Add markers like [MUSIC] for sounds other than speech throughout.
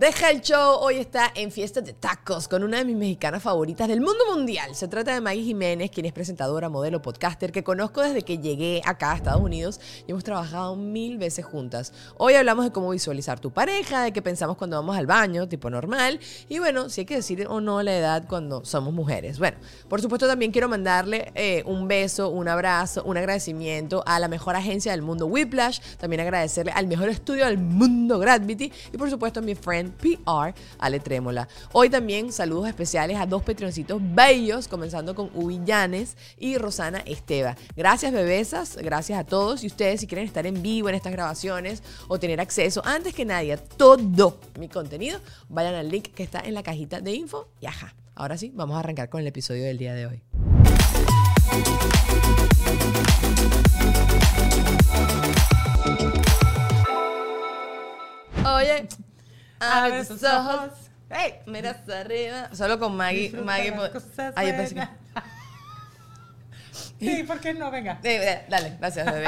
Deja el show, hoy está en Fiesta de Tacos con una de mis mexicanas favoritas del mundo mundial. Se trata de Maggie Jiménez, quien es presentadora, modelo, podcaster, que conozco desde que llegué acá a Estados Unidos y hemos trabajado mil veces juntas. Hoy hablamos de cómo visualizar tu pareja, de qué pensamos cuando vamos al baño, tipo normal, y bueno, si hay que decir o no la edad cuando somos mujeres. Bueno, por supuesto también quiero mandarle eh, un beso, un abrazo, un agradecimiento a la mejor agencia del mundo, Whiplash, también agradecerle al mejor estudio del mundo, Gravity, y por supuesto a mi friend PR, Ale Trémola. Hoy también saludos especiales a dos petroncitos bellos, comenzando con Ubillanes y Rosana Esteva. Gracias, bebesas, gracias a todos. Y ustedes, si quieren estar en vivo en estas grabaciones o tener acceso antes que nadie a todo mi contenido, vayan al link que está en la cajita de info y ajá. Ahora sí, vamos a arrancar con el episodio del día de hoy. Oye, abre tus ojos. Hey, mira hacia arriba. Solo con Maggie. Disfruta [LAUGHS] Maggie las po- cosas Ay, pensé que-. [LAUGHS] Sí, ¿por qué no? Venga. [LAUGHS] Eh, dale, gracias, bebé.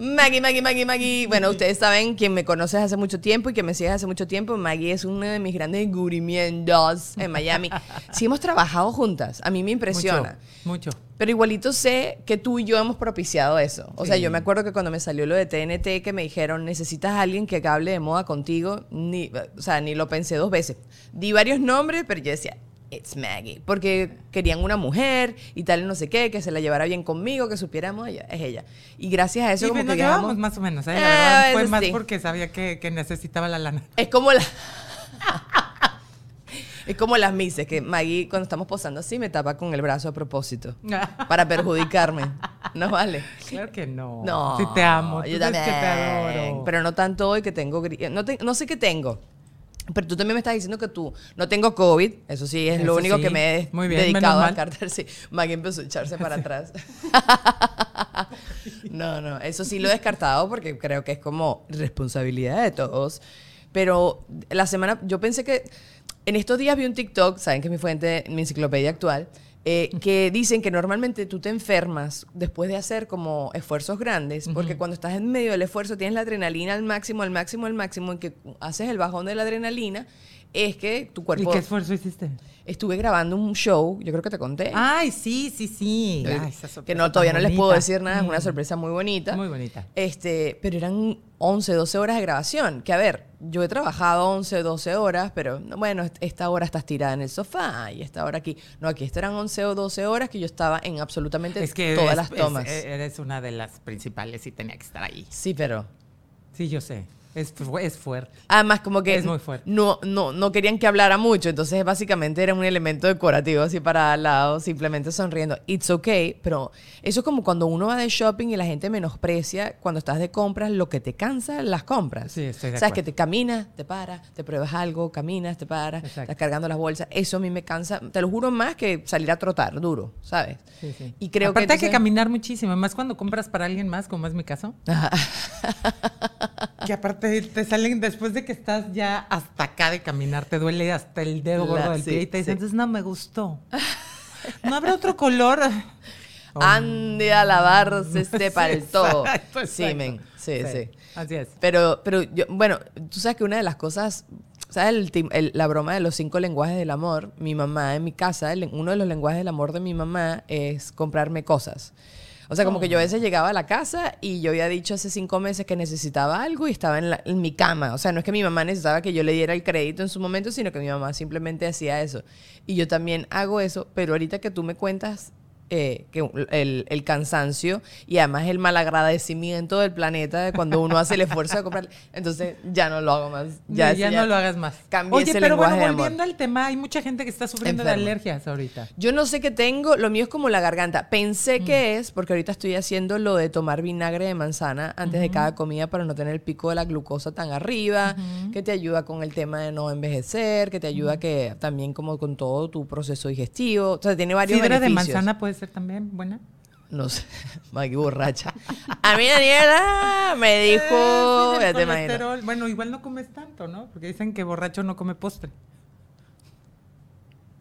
Maggie, Maggie, Maggie, Maggie. Bueno, ustedes saben, quien me conoce hace mucho tiempo y que me sigue hace mucho tiempo, Maggie es uno de mis grandes descubrimientos en Miami. [LAUGHS] Sí hemos trabajado juntas, a mí me impresiona. Mucho. mucho. Pero igualito sé que tú y yo hemos propiciado eso. O sea, Sí. yo me acuerdo que cuando me salió lo de TNT, que me dijeron, necesitas a alguien que hable de moda contigo, ni, o sea, ni lo pensé dos veces. Di varios nombres, pero yo decía, it's Maggie. Porque querían una mujer y tal, y no sé qué, que se la llevara bien conmigo, que supiéramos, ella, es ella. Y gracias a eso, Sí, como nos que llegamos- más o menos, ¿eh? Eh, La a verdad, fue más sí. porque sabía que, que necesitaba la lana. Es como la... [LAUGHS] Es como las mises, que Maggie cuando estamos posando así me tapa con el brazo a propósito. [LAUGHS] Para perjudicarme. No vale. Claro que no. No. Sí te amo. Yo que te también. adoro. Pero no tanto hoy que tengo. No, te- no sé qué tengo. Pero tú también me estás diciendo que tú no tengo COVID. Eso sí, es lo único sí. que me he Muy bien, dedicado a cartar. Sí, Maggie empezó a echarse para atrás. [LAUGHS] no, no, eso sí lo he descartado porque creo que es como responsabilidad de todos. Pero la semana, yo pensé que en estos días vi un TikTok, saben que es mi fuente, mi enciclopedia actual, eh, que dicen que normalmente tú te enfermas después de hacer como esfuerzos grandes, porque cuando estás en medio del esfuerzo tienes la adrenalina al máximo, al máximo, al máximo, en que haces el bajón de la adrenalina, es que tu ¿Y cuerpo... qué esfuerzo hiciste? Estuve grabando un show, yo creo que te conté. Ay, sí, sí, sí. Ay, esa que no, todavía no les puedo decir nada, es una sorpresa muy bonita. Muy bonita. Este, pero eran 11, 12 horas de grabación. Que a ver, yo he trabajado 11, 12 horas, pero no, bueno, est- esta hora estás tirada en el sofá y esta hora aquí. No, aquí esto eran 11 o 12 horas que yo estaba en absolutamente Es que todas es- las es- tomas. eres una de las principales y tenía que estar ahí. sí, pero. Sí, yo sé. Es, es fuerte. Además, como que Es muy fuerte. No, no, no querían que hablara mucho, entonces básicamente era un elemento decorativo así para al lado, simplemente sonriendo. It's okay, pero eso es como cuando uno va de shopping y la gente menosprecia cuando estás de compras lo que te cansa las compras. Sí, estoy de Sabes acuerdo. que te caminas, te paras, te pruebas algo, caminas, te paras, Exacto. estás cargando las bolsas. Eso a mí me cansa, te lo juro más que salir a trotar duro, ¿sabes? Sí, sí. Y creo Aparte que hay que entonces- caminar muchísimo, más cuando compras para alguien más, como es mi caso. [LAUGHS] que aparte te salen después de que estás ya hasta acá de caminar, te duele hasta el dedo La- gordo del sí, pie y te sí. dicen, entonces no me gustó. ¿No habrá otro color? Oh. [LAUGHS] Ande a lavarse este [LAUGHS] Sí, palto. exacto, Sí, exacto. men, sí, sí. Así es. Pero, pero yo, bueno, tú sabes que una de las cosas, ¿sabes? El el- la broma de los cinco lenguajes del amor. Mi mamá en mi casa, el- uno de los lenguajes del amor de mi mamá es comprarme cosas. O sea, como que yo a veces llegaba a la casa y yo había dicho hace cinco meses que necesitaba algo y estaba en, la- en mi cama. O sea, no es que mi mamá necesitaba que yo le diera el crédito en su momento, sino que mi mamá simplemente hacía eso. Y yo también hago eso, pero ahorita que tú me cuentas eh, que el, el cansancio y además el malagradecimiento del planeta de cuando uno hace el esfuerzo de comprar. Entonces ya no lo hago más. Ya, Ya, ya, no lo hagas más. cambié Oye, ese pero bueno, de volviendo al tema, hay mucha gente que está sufriendo de alergias ahorita. Yo no sé qué tengo, lo mío es como la garganta. Pensé Mm. que es, porque ahorita estoy haciendo lo de tomar vinagre de manzana antes de cada comida para no tener el pico de la glucosa tan arriba, que te ayuda con el tema de no envejecer, que te ayuda que también como con todo tu proceso digestivo. O sea, tiene varios ¿Sidra de beneficios. manzana puede ser también buena? No sé, [LAUGHS] Maggie borracha. A mí Daniela me [LAUGHS] dijo, Eh, sí, ya del te imaginas. colesterol. Bueno, igual no comes tanto, ¿no? Porque dicen que borracho no come postre.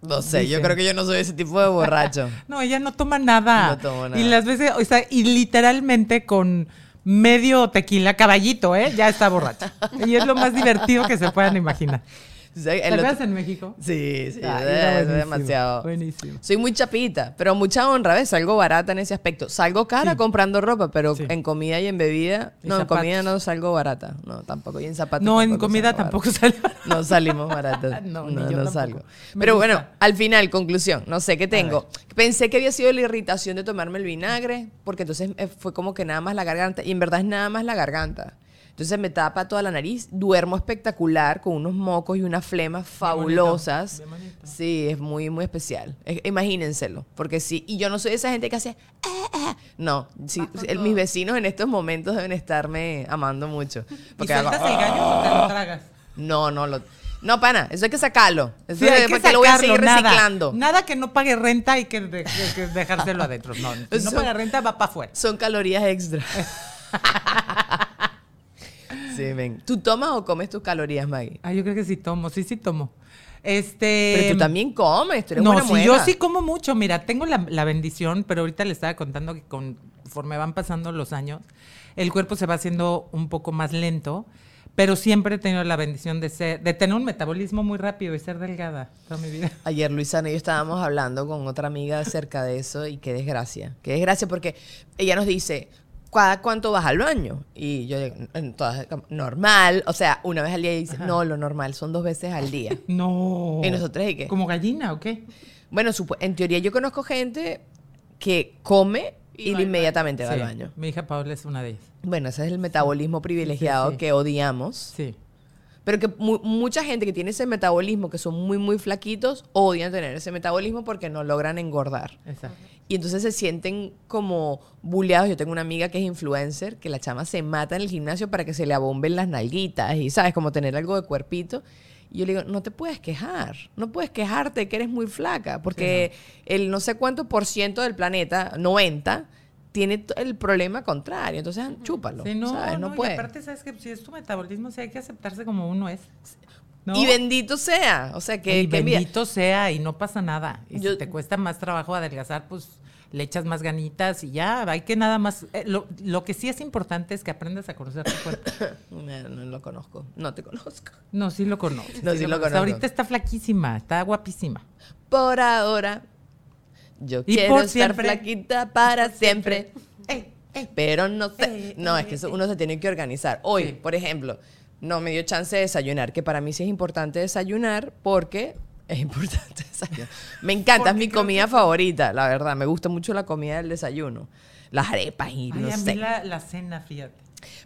No sé, yo creo que yo no soy ese tipo de borracho. [LAUGHS] No, ella no toma nada. No tomo nada. Y las veces, o sea, y literalmente con medio tequila, caballito, ¿eh? Ya está borracha. Y es lo más divertido que se puedan imaginar. ¿Te acuerdas en México? Sí, sí, Ay, es- demasiado. Buenísimo. Soy muy chapita, pero mucha honra, ¿ves? Salgo barata en ese aspecto. Salgo cara Sí. comprando ropa, pero Sí. en comida y en bebida. Y no, en comida no salgo barata. No, tampoco. Y en zapatos. No, en comida salgo tampoco sale. No salimos baratas. No, [LAUGHS] No, ni no, salgo. Pero bueno, al final, conclusión. No sé qué tengo. Pensé que había sido la irritación de tomarme el vinagre, porque entonces eh, fue como que nada más la garganta. Y en verdad es nada más la garganta. Entonces me tapa toda la nariz, duermo espectacular con unos mocos y unas flemas fabulosas. bien bonito. Sí, es muy, muy especial. Es- imagínenselo, porque sí. Y yo no soy esa gente que hace... "Ah, ah". No, sí, el- mis vecinos en estos momentos deben estarme amando mucho. [LAUGHS] ¿Y Porque hago, sueltas el gallo o te lo tragas? no, no lo. No, pana, eso hay que sacarlo. Eso Sí, hay que porque lo voy a seguir sacarlo, nada. reciclando. Nada que no pague renta hay que, de- que- dejárselo adentro. No, [LAUGHS] si no paga renta va para afuera. Son calorías extra. [LAUGHS] sí, ven. ¿Tú tomas o comes tus calorías, Maggie? Ah, yo creo que sí tomo, sí, sí tomo. Este. Pero tú también comes, tú eres No, buena sí, muela. yo sí como mucho. Mira, tengo la, la bendición, pero ahorita le estaba contando que conforme van pasando los años, el cuerpo se va haciendo un poco más lento, pero siempre he tenido la bendición de ser, de tener un metabolismo muy rápido y ser delgada toda mi vida. Ayer Luisana y yo estábamos hablando con otra amiga acerca de eso y qué desgracia. Qué desgracia porque ella nos dice, ¿cada cuánto vas al baño? Y yo digo, "En todas- normal. O sea, una vez al día y dice, no, lo normal son dos veces al día. [LAUGHS] No. ¿Y nosotros y qué? ¿Como gallina o qué? Bueno, en teoría yo conozco gente que come y, inmediatamente va al Sí, baño. Mi hija Paola es una de ellas. Bueno, ese es el metabolismo privilegiado sí, sí. que odiamos. Sí. Pero que mu- mucha gente que tiene ese metabolismo, que son muy, muy flaquitos, odian tener ese metabolismo porque no logran engordar. Exacto. Y entonces se sienten como bulleados. Yo tengo una amiga que es influencer, que la chama se mata en el gimnasio para que se le abomben las nalguitas y, ¿sabes? Como tener algo de cuerpito. Y yo le digo, no te puedes quejar. No puedes quejarte que eres muy flaca. Porque el no sé cuánto por ciento del planeta, 90, tiene el problema contrario. Entonces, chúpalo. Sí, no, ¿sabes? No, no, puede. Y aparte, ¿sabes que Si es tu metabolismo, sí hay que aceptarse como uno es. ¿no? Y bendito sea. O sea, que, y que mira, bendito sea y no pasa nada. Y Yo- si te cuesta más trabajo adelgazar, pues le echas más ganitas y ya, hay que nada más. eh, lo, lo que sí es importante es que aprendas a conocer tu cuerpo. [COUGHS] No, no lo conozco. No te conozco. No, sí lo conoces. No, sí lo conozco. Ahorita está flaquísima, está guapísima. Por ahora, yo Y quiero estar siempre. flaquita para siempre. Ey, ey. Pero no sé. Eh, No, eh, es que eso eh. uno se tiene que organizar. Hoy, Sí. por ejemplo, no me dio chance de desayunar, que para mí sí es importante desayunar porque es importante [LAUGHS] desayunar. Me encanta, es mi comida favorita, la verdad. Me gusta mucho la comida del desayuno. Las arepas y Ay, no a mí sé. la, la cena, fíjate.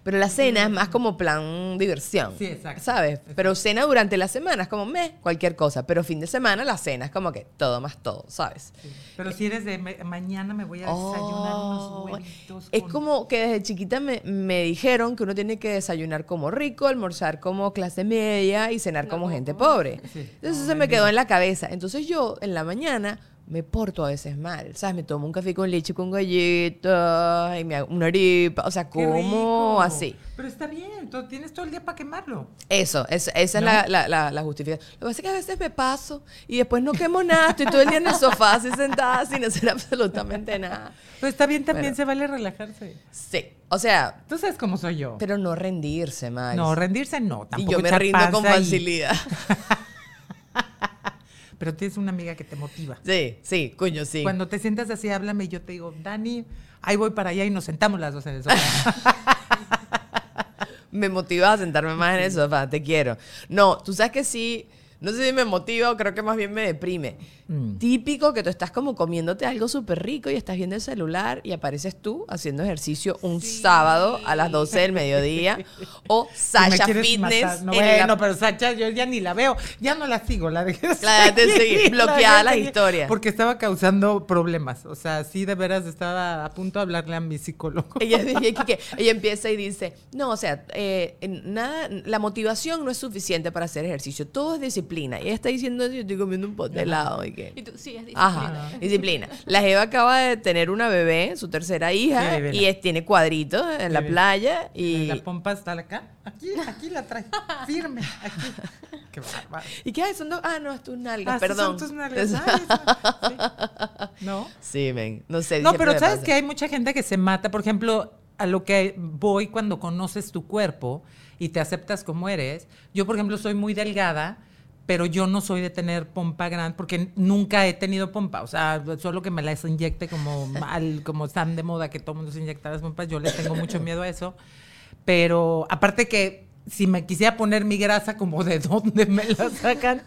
Pero la cena es más como plan diversión. Sí, exacto. ¿Sabes? Pero cena durante la semana es como me, cualquier cosa. Pero fin de semana la cena es como que todo más todo, ¿sabes? Pero si eres de me- mañana me voy a desayunar Oh, unos huevitos. Es con- como que desde chiquita me, me dijeron que uno tiene que desayunar como rico, almorzar como clase media y cenar como gente pobre. Sí. Entonces No, eso se me quedó en la cabeza. Entonces yo en la mañana me porto a veces mal, ¿sabes? Me tomo un café con leche con galletas y me hago una arepa, o sea, ¡Qué como así. Pero está bien, tú tienes todo el día para quemarlo. Eso, es- esa ¿No? es la, la, la, la justificación. Lo que pasa es que a veces me paso y después no quemo nada, estoy todo el día en el sofá así sentada sin hacer [LAUGHS] absolutamente nada. Pero está bien también, Bueno. se vale relajarse. Sí, o sea, Tú sabes cómo soy yo. pero no rendirse, Max. no, rendirse no, Y tampoco yo me rindo con y- facilidad. [LAUGHS] Pero tienes una amiga que te motiva. Sí, sí, coño, sí. Cuando te sientas así, háblame y yo te digo, Dani, ahí voy para allá y nos sentamos las dos en el sofá. [LAUGHS] Me motiva a sentarme más en el sofá, te quiero. No, tú sabes que sí, no sé si me motiva o creo que más bien me deprime. Mm. Típico que tú estás como comiéndote algo súper rico y estás viendo el celular y apareces tú haciendo ejercicio un sábado a las 12 del mediodía [LAUGHS] o Sasha Fitness. No, en la- bueno, pero Sacha, yo ya ni la veo. Ya no la sigo, la dejé de La dejaste de seguir, La bloqueada dejé seguir, historias. Porque estaba causando problemas. O sea, sí, de veras estaba a punto de hablarle a mi psicólogo. Ella, ella- [LAUGHS] que- ella empieza y dice, no, o sea, eh, nada, la motivación no es suficiente para hacer ejercicio, todo es disciplina. Y ella está diciendo, yo estoy comiendo un pot de helado y que... Y tú, sí, es disciplina. Ajá, disciplina. La Eva acaba de tener una bebé, su tercera hija, Sí, y es- tiene cuadritos en la playa y... La pompa está acá. Aquí, aquí la trae. Firme. Aquí. [LAUGHS] Qué bárbaro. ¿Y qué hay? Son dos... Ah, no, es tus nalgas, Ah, perdón. son tus nalgas. Ay, eso- sí. ¿No? Sí, ven, no sé. No, pero sabes pasa. que hay mucha gente que se mata. Por ejemplo, a lo que voy cuando conoces tu cuerpo y te aceptas como eres. Yo, por ejemplo, soy muy delgada, pero yo no soy de tener pompa grande porque nunca he tenido pompa. O sea, solo que me las inyecte como [LAUGHS] mal, como están de moda que todo el mundo se inyecta las pompas, yo le tengo mucho miedo a eso. Pero aparte que si me quisiera poner mi grasa, como de dónde me la sacan.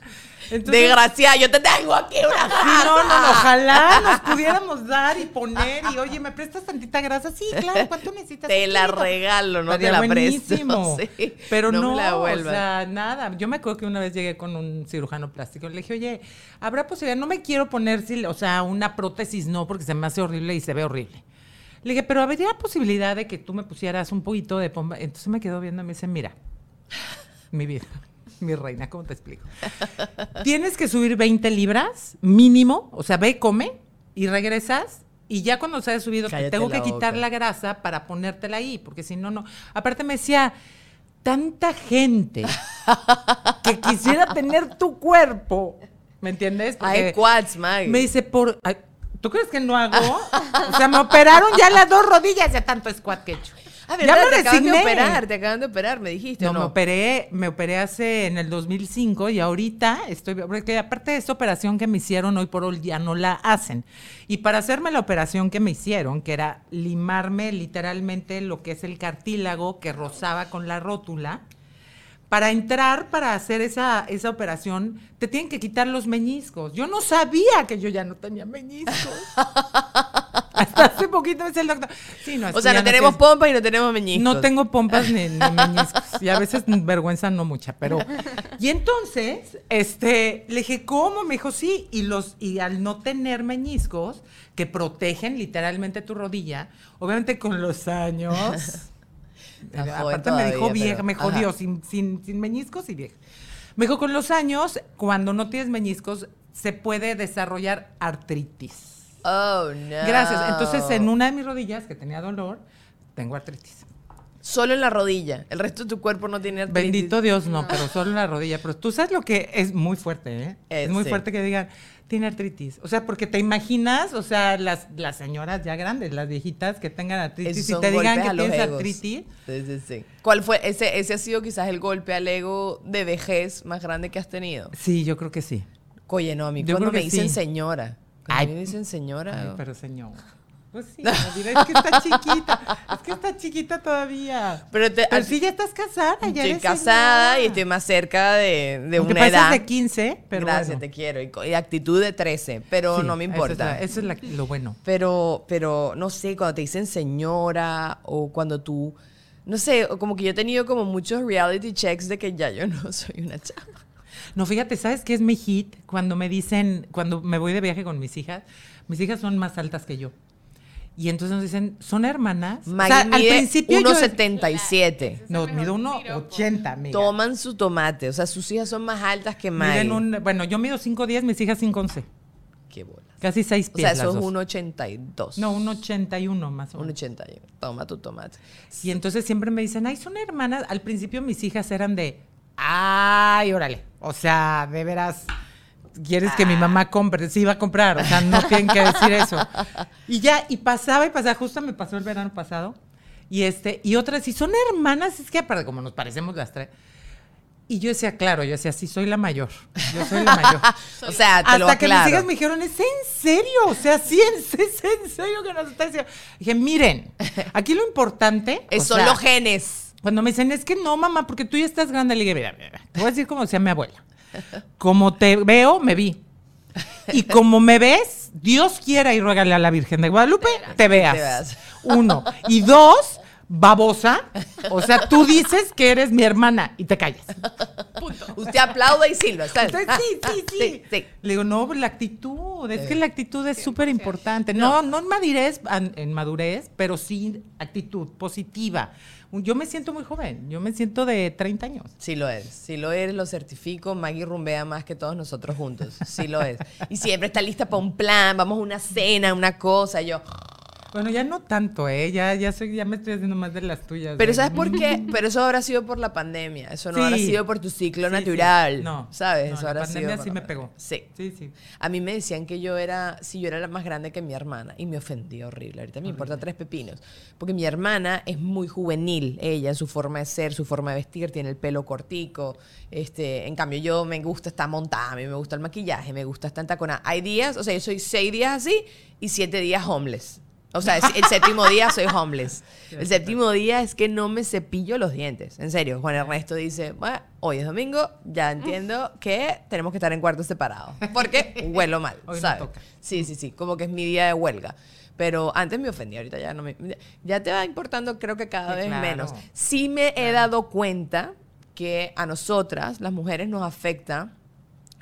Entonces, Desgraciada, yo te tengo aquí una Sí, no, no, no, ojalá nos pudiéramos dar y poner y oye, ¿me prestas tantita grasa? Sí, claro, ¿cuánto necesitas? Te la Poquito. regalo, no Estaría te la presto. buenísimo. [LAUGHS] Sí, Pero no, la o sea, nada. Yo me acuerdo que una vez llegué con un cirujano plástico y le dije, oye, ¿habrá posibilidad? No me quiero poner, o sea, una prótesis, no, porque se me hace horrible y se ve horrible. Le dije, pero habría posibilidad de que tú me pusieras un poquito de pompa. Entonces me quedó viendo y me dice, mira, mi vida, mi reina, ¿cómo te explico? Tienes que subir 20 libras mínimo, o sea, ve, come y regresas. Y ya cuando se haya subido, Cállate tengo la que quitar boca. la grasa para ponértela ahí, porque si no, no. Aparte me decía, tanta gente que quisiera tener tu cuerpo, ¿me entiendes? Hay Porque quads, Maggie. me dice, por, ay, ¿tú crees que no hago? O sea, me operaron ya las dos rodillas de tanto squat que he hecho. Ah, ya ¿verdad? me te acaban de operar, te acaban de operar, me dijiste, No, ¿o me operé, me operé hace en el 2005 y ahorita estoy, porque aparte de esta operación que me hicieron, hoy por hoy ya no la hacen. Y para hacerme la operación que me hicieron, que era limarme literalmente lo que es el cartílago que rozaba con la rótula, para entrar, para hacer esa, esa operación, te tienen que quitar los meñiscos. Yo no sabía que yo ya no tenía meñiscos. [LAUGHS] Hasta hace poquito dice el doctor. Sí, no, es O sea, no tenemos tienes- pompa y no tenemos meñiscos. no tengo pompas ni, ni meñiscos. Y a veces vergüenza no mucha, pero. [LAUGHS] Y entonces, este, le dije, ¿cómo? Me dijo, sí. Y los, y al no tener meñiscos, que protegen literalmente tu rodilla, obviamente con los años. Joven aparte me dijo vieja, pero- me jodió, sin, sin, sin meñiscos y vieja. Me dijo, con los años, cuando no tienes meñiscos, se puede desarrollar artritis. Oh, no. Gracias. Entonces, en una de mis rodillas que tenía dolor, tengo artritis. Solo en la rodilla. El resto de tu cuerpo no tiene artritis. Bendito Dios, no, pero solo en la rodilla. Pero tú sabes lo que es muy fuerte, ¿eh? Eh, es muy sí. fuerte que digan, tiene artritis. O sea, porque te imaginas, o sea, las, las señoras ya grandes, las viejitas que tengan artritis Esos y te digan que tienes egos. artritis. Sí, sí, sí. ¿Cuál fue? Ese, ese ha sido quizás el golpe al ego de vejez más grande que has tenido. Sí, yo creo que sí. Oye, no, a mí Yo cuando me dicen sí. señora. Cuando Ay. me dicen señora. Ay, pero señor. Pues sí, es que está chiquita. Es que está chiquita todavía. Pero te- Pero al- sí, ya estás casada, ya estoy eres casada señora. y estoy más cerca de, de una pareces edad. de 15, pero Gracias, bueno. te quiero. Y, y actitud de 13, pero Sí, no me esa es importa. la- Eso es, la- lo bueno. Pero, pero, no sé, cuando te dicen señora o cuando tú, no sé, como que yo he tenido como muchos reality checks de que ya yo [LAUGHS] no soy una chava. No, fíjate, ¿sabes qué es mi hit? Cuando me dicen, cuando me voy de viaje con mis hijas, mis hijas son más altas que yo. Y entonces nos dicen, ¿son hermanas? O sea, Maggie al mide principio yo... 1,77. No, mido 1,80, amiga. Toman su tomate. O sea, sus hijas son más altas que Maggie. Miden un, bueno, yo mido 5'10, mis hijas 5'11. Qué bolas. Casi 6 O pies sea, las eso es dos. 1,82. No, 1,81 más o menos. 1,81. Toma tu tomate. Y entonces siempre me dicen, ay, son hermanas. Al principio mis hijas eran de, ay, órale. O sea, de veras, quieres que mi mamá compre. Sí, iba a comprar. O sea, no [LAUGHS] tienen que decir eso. Y ya, y pasaba y pasaba. Justo me pasó el verano pasado. Y este, y otras, si son hermanas, es que aparte, como nos parecemos las tres. Y yo decía, claro, yo decía, sí, soy la mayor. Yo soy la mayor. [LAUGHS] o sea, te lo Hasta que mis hijas me dijeron, ¿es en serio? O sea, sí, es, es en serio que nos está diciendo. Dije, miren, aquí lo importante. Eh, [LAUGHS] o son sea, genes. Cuando me dicen, es que no, mamá, porque tú ya estás grande, le dije, mira, mira, te voy a decir como decía mi abuela. Como te veo, me vi. Y como me ves, Dios quiera y ruégale a la Virgen de Guadalupe, te veas. Te veas. Uno. Y dos, babosa. O sea, tú dices que eres mi hermana y te callas. Usted aplauda y silba. ¿sabes? Usted sí, sí, [LAUGHS] sí. sí, sí. Le digo, no, la actitud, es que la actitud es súper importante. No, no en madurez, en madurez, pero sí actitud positiva. Yo me siento muy joven, yo me siento de 30 años. Sí lo es, sí lo eres, lo certifico. Maggie rumbea más que todos nosotros juntos, sí lo es. Y siempre está lista para un plan, vamos a una cena, una cosa. yo, Bueno, ya no tanto, ¿eh? Ya, ya, soy, ya me estoy haciendo más de las tuyas. Pero ¿eh? ¿sabes por qué? [LAUGHS] Pero eso habrá sido por la pandemia. Eso no Sí. habrá sido por tu ciclo Sí, sí. natural. No, ¿Sabes? no, eso la pandemia sido sí me pegó. Sí. Sí, sí. A mí me decían que yo era, si yo era la más grande que mi hermana y me ofendí horrible. Ahorita me importa tres pepinos. Porque mi hermana es muy juvenil, ella en su forma de ser, su forma de vestir, tiene el pelo cortico. Este, en cambio, yo me gusta estar montada, a mí me gusta el maquillaje, me gusta estar taconada. Hay días, o sea, yo soy seis días así y siete días homeless. O sea, el séptimo [LAUGHS] día soy homeless. El séptimo día es que no me cepillo los dientes. En serio, Juan Ernesto dice, bueno, hoy es domingo, ya entiendo que tenemos que estar en cuartos separados. Porque huelo mal, [LAUGHS] Hoy no ¿sabes? toca. Sí, sí, sí, como que es mi día de huelga. Pero antes me ofendía, ahorita ya no me... Ya te va importando, creo que cada Sí, vez claro. menos. Sí me he dado cuenta que a nosotras, las mujeres, nos afecta,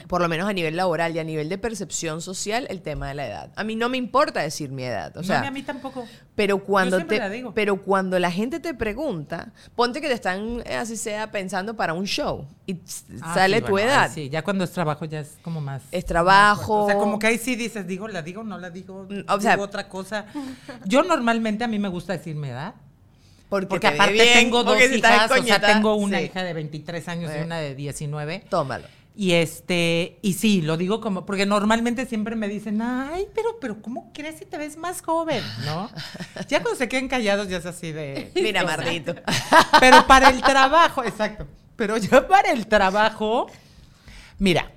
por lo menos a nivel laboral y a nivel de percepción social, el tema de la edad. A mí no me importa decir mi edad. O No, sea, a mí tampoco. pero cuando te, la digo. pero cuando la gente te pregunta, ponte que te están eh, así sea pensando para un show y Ah, sale sí, tu bueno, edad. Sí, ya cuando es trabajo ya es como más. Es trabajo. O sea, como que ahí sí dices, digo, la digo, no la digo, Mm, o digo sea- otra cosa. Yo normalmente a mí me gusta decir mi edad. Porque, Porque te aparte bien, tengo dos porque hijas, o sea, tengo una sí. hija de 23 años Eh. y una de 19. Tómalo. Y este, y sí, lo digo como, porque normalmente siempre me dicen, ay, pero, pero, ¿cómo crees si te ves más joven? ¿No? [LAUGHS] Ya cuando se queden callados ya es así de. Mira, o sea, Mardito. [LAUGHS] Pero para el trabajo, exacto. Pero ya para el trabajo, mira,